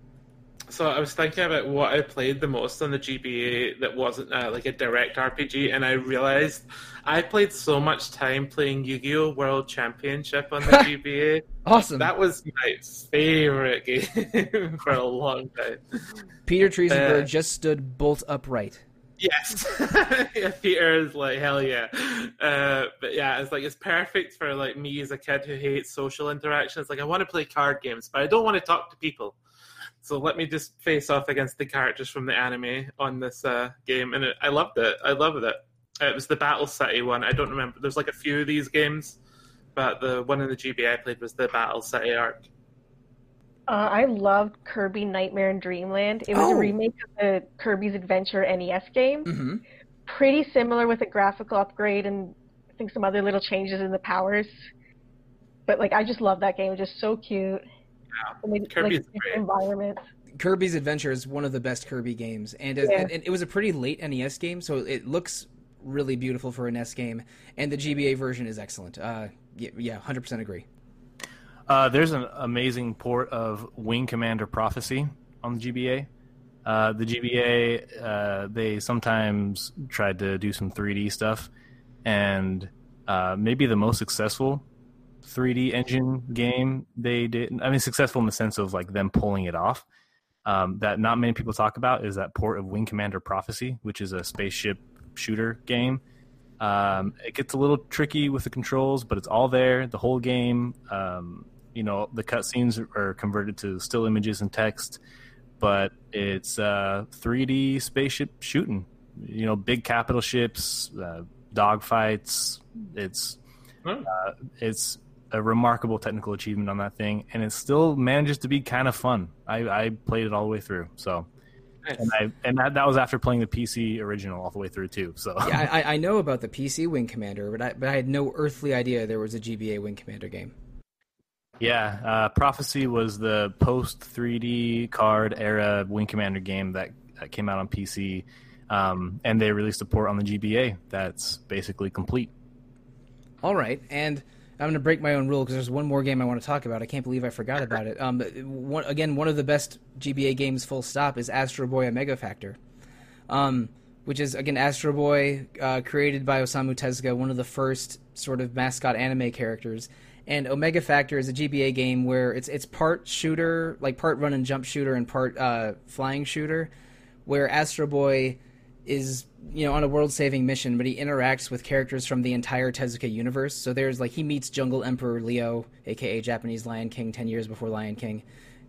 So I was thinking about what I played the most on the GBA that wasn't uh, like a direct RPG, and I realized I played so much time playing Yu-Gi-Oh! World Championship on the GBA. Awesome. That was my favorite game for a long time. Peter Triezenberg uh, just stood bolt upright. Yes, yeah, Peter is like hell yeah, uh, but yeah, it's like it's perfect for like me as a kid who hates social interactions. Like I want to play card games, but I don't want to talk to people. So let me just face off against the characters from the anime on this uh, game, and it, I loved it. I loved it. It was the Battle City one. I don't remember. There's like a few of these games, but the one in the GBA I played was the Battle City arc. Uh, I loved Kirby Nightmare and Dreamland. It was Oh. a remake of the Kirby's Adventure NES game. hmm Pretty similar with a graphical upgrade and I think some other little changes in the powers. But like I just love that game. It was just so cute. And Kirby's like, great. environments. Kirby's Adventure is one of the best Kirby games, and it, Yeah. and it was a pretty late NES game, so it looks really beautiful for a NES game. And the GBA version is excellent. Uh, yeah, yeah, hundred percent agree. Uh, there's an amazing port of Wing Commander Prophecy on the GBA. Uh, the GBA, uh, they sometimes tried to do some 3D stuff, and uh, maybe the most successful 3D engine game they did. I mean, successful in the sense of like them pulling it off. Um, that not many people talk about is that port of Wing Commander Prophecy, which is a spaceship shooter game. Um, it gets a little tricky with the controls, but it's all there. The whole game, um, you know the cutscenes are converted to still images and text, but it's uh, 3D spaceship shooting. You know, big capital ships, uh, dogfights. It's Oh. uh, it's a remarkable technical achievement on that thing, and it still manages to be kind of fun. I, I played it all the way through, so Nice. and I and that, that was after playing the PC original all the way through too. So Yeah, I, I know about the PC Wing Commander, but I, but I had no earthly idea there was a GBA Wing Commander game. Yeah, uh, Prophecy was the post 3D card era Wing Commander game that, that came out on PC, um, and they released a port on the GBA that's basically complete. All right, and I'm going to break my own rule because there's one more game I want to talk about. I can't believe I forgot about it. Um, one, again, one of the best GBA games, full stop, is Astro Boy Omega Factor, um, which is again Astro Boy, uh, created by Osamu Tezuka, one of the first sort of mascot anime characters. And Omega Factor is a GBA game where it's it's part shooter, like part run and jump shooter, and part uh, flying shooter, where Astro Boy is you know on a world saving mission but he interacts with characters from the entire tezuka universe. So there's like he meets jungle emperor leo aka japanese lion king 10 years before lion king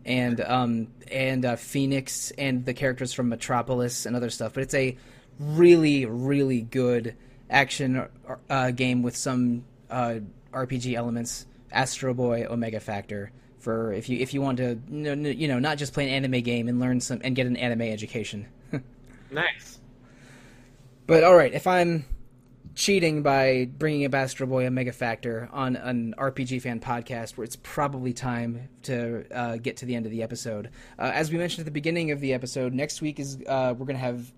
and um and uh, phoenix and the characters from metropolis and other stuff. But it's a really really good action uh, game with some uh, rpg elements. Astro boy omega factor for if you if you want to you know not just play an anime game and learn some and get an anime education. Nice. But all right, if I'm cheating by bringing up Astro Boy Omega Factor on an RPG fan podcast, where it's probably time to uh, get to the end of the episode. Uh, as we mentioned at the beginning of the episode, next week is uh, we're gonna have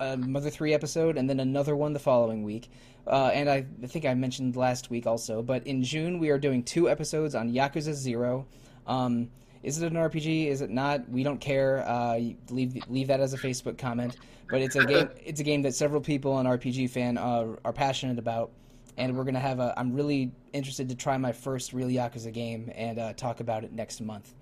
a Mother Three episode and then another one the following week. Uh, and I, I think I mentioned last week also, but in June we are doing two episodes on Yakuza Zero. Um, is it an RPG? Is it not? We don't care. Uh, leave leave that as a Facebook comment. But it's a game. It's a game that several people on RPG fan are passionate about, and we're gonna have a. I'm really interested to try my first real Yakuza game and uh, talk about it next month.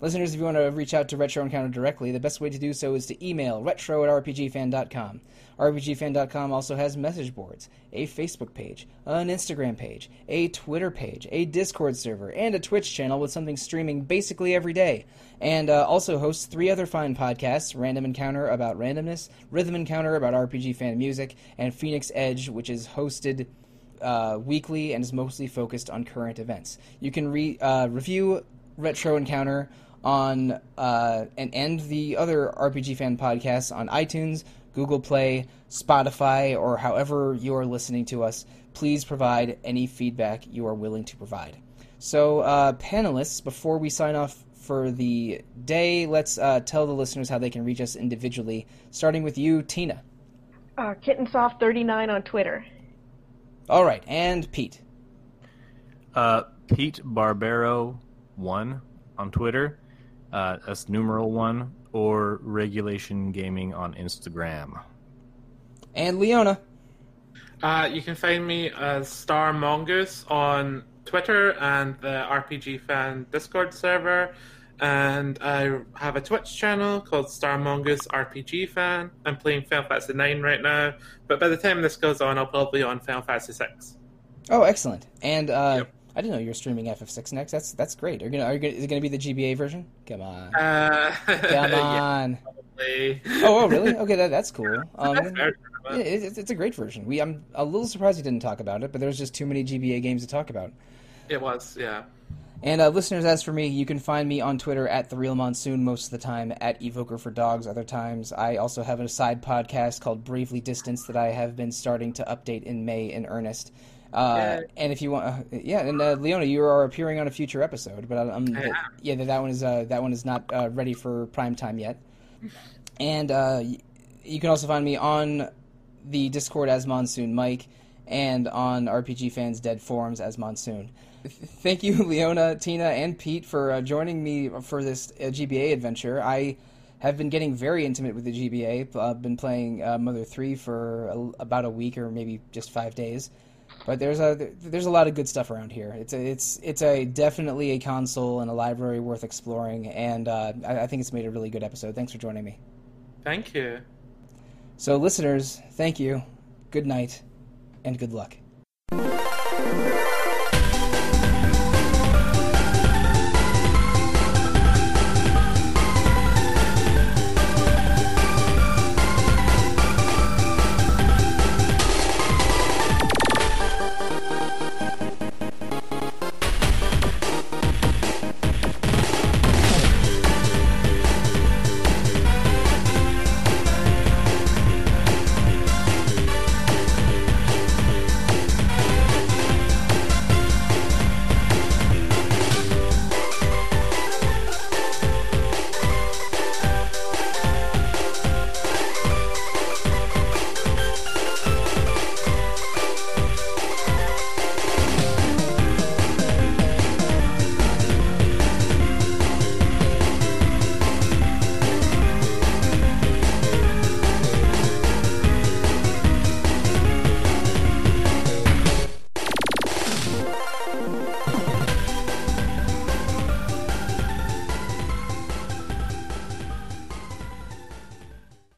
Listeners, if you want to reach out to Retro Encounter directly, the best way to do so is to email retro at rpgfan.com. RPGFan.com also has message boards, a Facebook page, an Instagram page, a Twitter page, a Discord server, and a Twitch channel with something streaming basically every day. And uh, also hosts three other fine podcasts Random Encounter about randomness, Rhythm Encounter about RPG fan music, and Phoenix Edge, which is hosted uh, weekly and is mostly focused on current events. You can re- uh, review Retro Encounter on uh, and and the other RPG fan podcasts on iTunes, Google Play, Spotify, or however you are listening to us. Please provide any feedback you are willing to provide. So, uh, panelists, before we sign off for the day, let's uh, tell the listeners how they can reach us individually. Starting with you, Tina. Uh, Kittensoft39 on Twitter. All right, and Pete. Uh, Pete Barbero one on Twitter. Uh, that's numeral one or Regulation Gaming on Instagram. And Leona. Uh, you can find me as Star Mongoose on Twitter and the RPG Fan Discord server. And I have a Twitch channel called Star Mongoose RPG Fan. I'm playing Final Fantasy 9 right now, but by the time this goes on, I'll probably be on Final Fantasy 6. Oh, excellent. And uh, Yep. I didn't know you were streaming FF6 next. That's that's great. Are you gonna, are you gonna, is it going to be the GBA version? Come on. Uh, Come on. probably. Oh, oh, really? Okay, that, that's cool. Um, That's fair. yeah, it, it's, it's a great version. We I'm a little surprised we didn't talk about it, but there's just too many GBA games to talk about. It was, yeah. And uh, listeners, as for me, you can find me on Twitter at the Real Monsoon most of the time, at Evoker for Dogs other times. I also have a side podcast called Bravely Distance that I have been starting to update in May in earnest. Uh, Yay. and if you want, uh, yeah, and uh, Leona, you are appearing on a future episode, but I am. yeah, that one is uh, that one is not uh, ready for prime time yet. And uh, you can also find me on the Discord as Monsoon Mike, and on RPG Fans Dead Forums as Monsoon. Thank you, Leona, Tina, and Pete for uh, joining me for this uh, GBA adventure. I have been getting very intimate with the GBA. I've been playing uh, Mother Three for a, about a week or maybe just five days. But there's a there's a lot of good stuff around here. It's a, it's it's a definitely a console and a library worth exploring, and uh, I, I think it's made a really good episode. Thanks for joining me. Thank you. So, listeners, thank you. Good night, and good luck.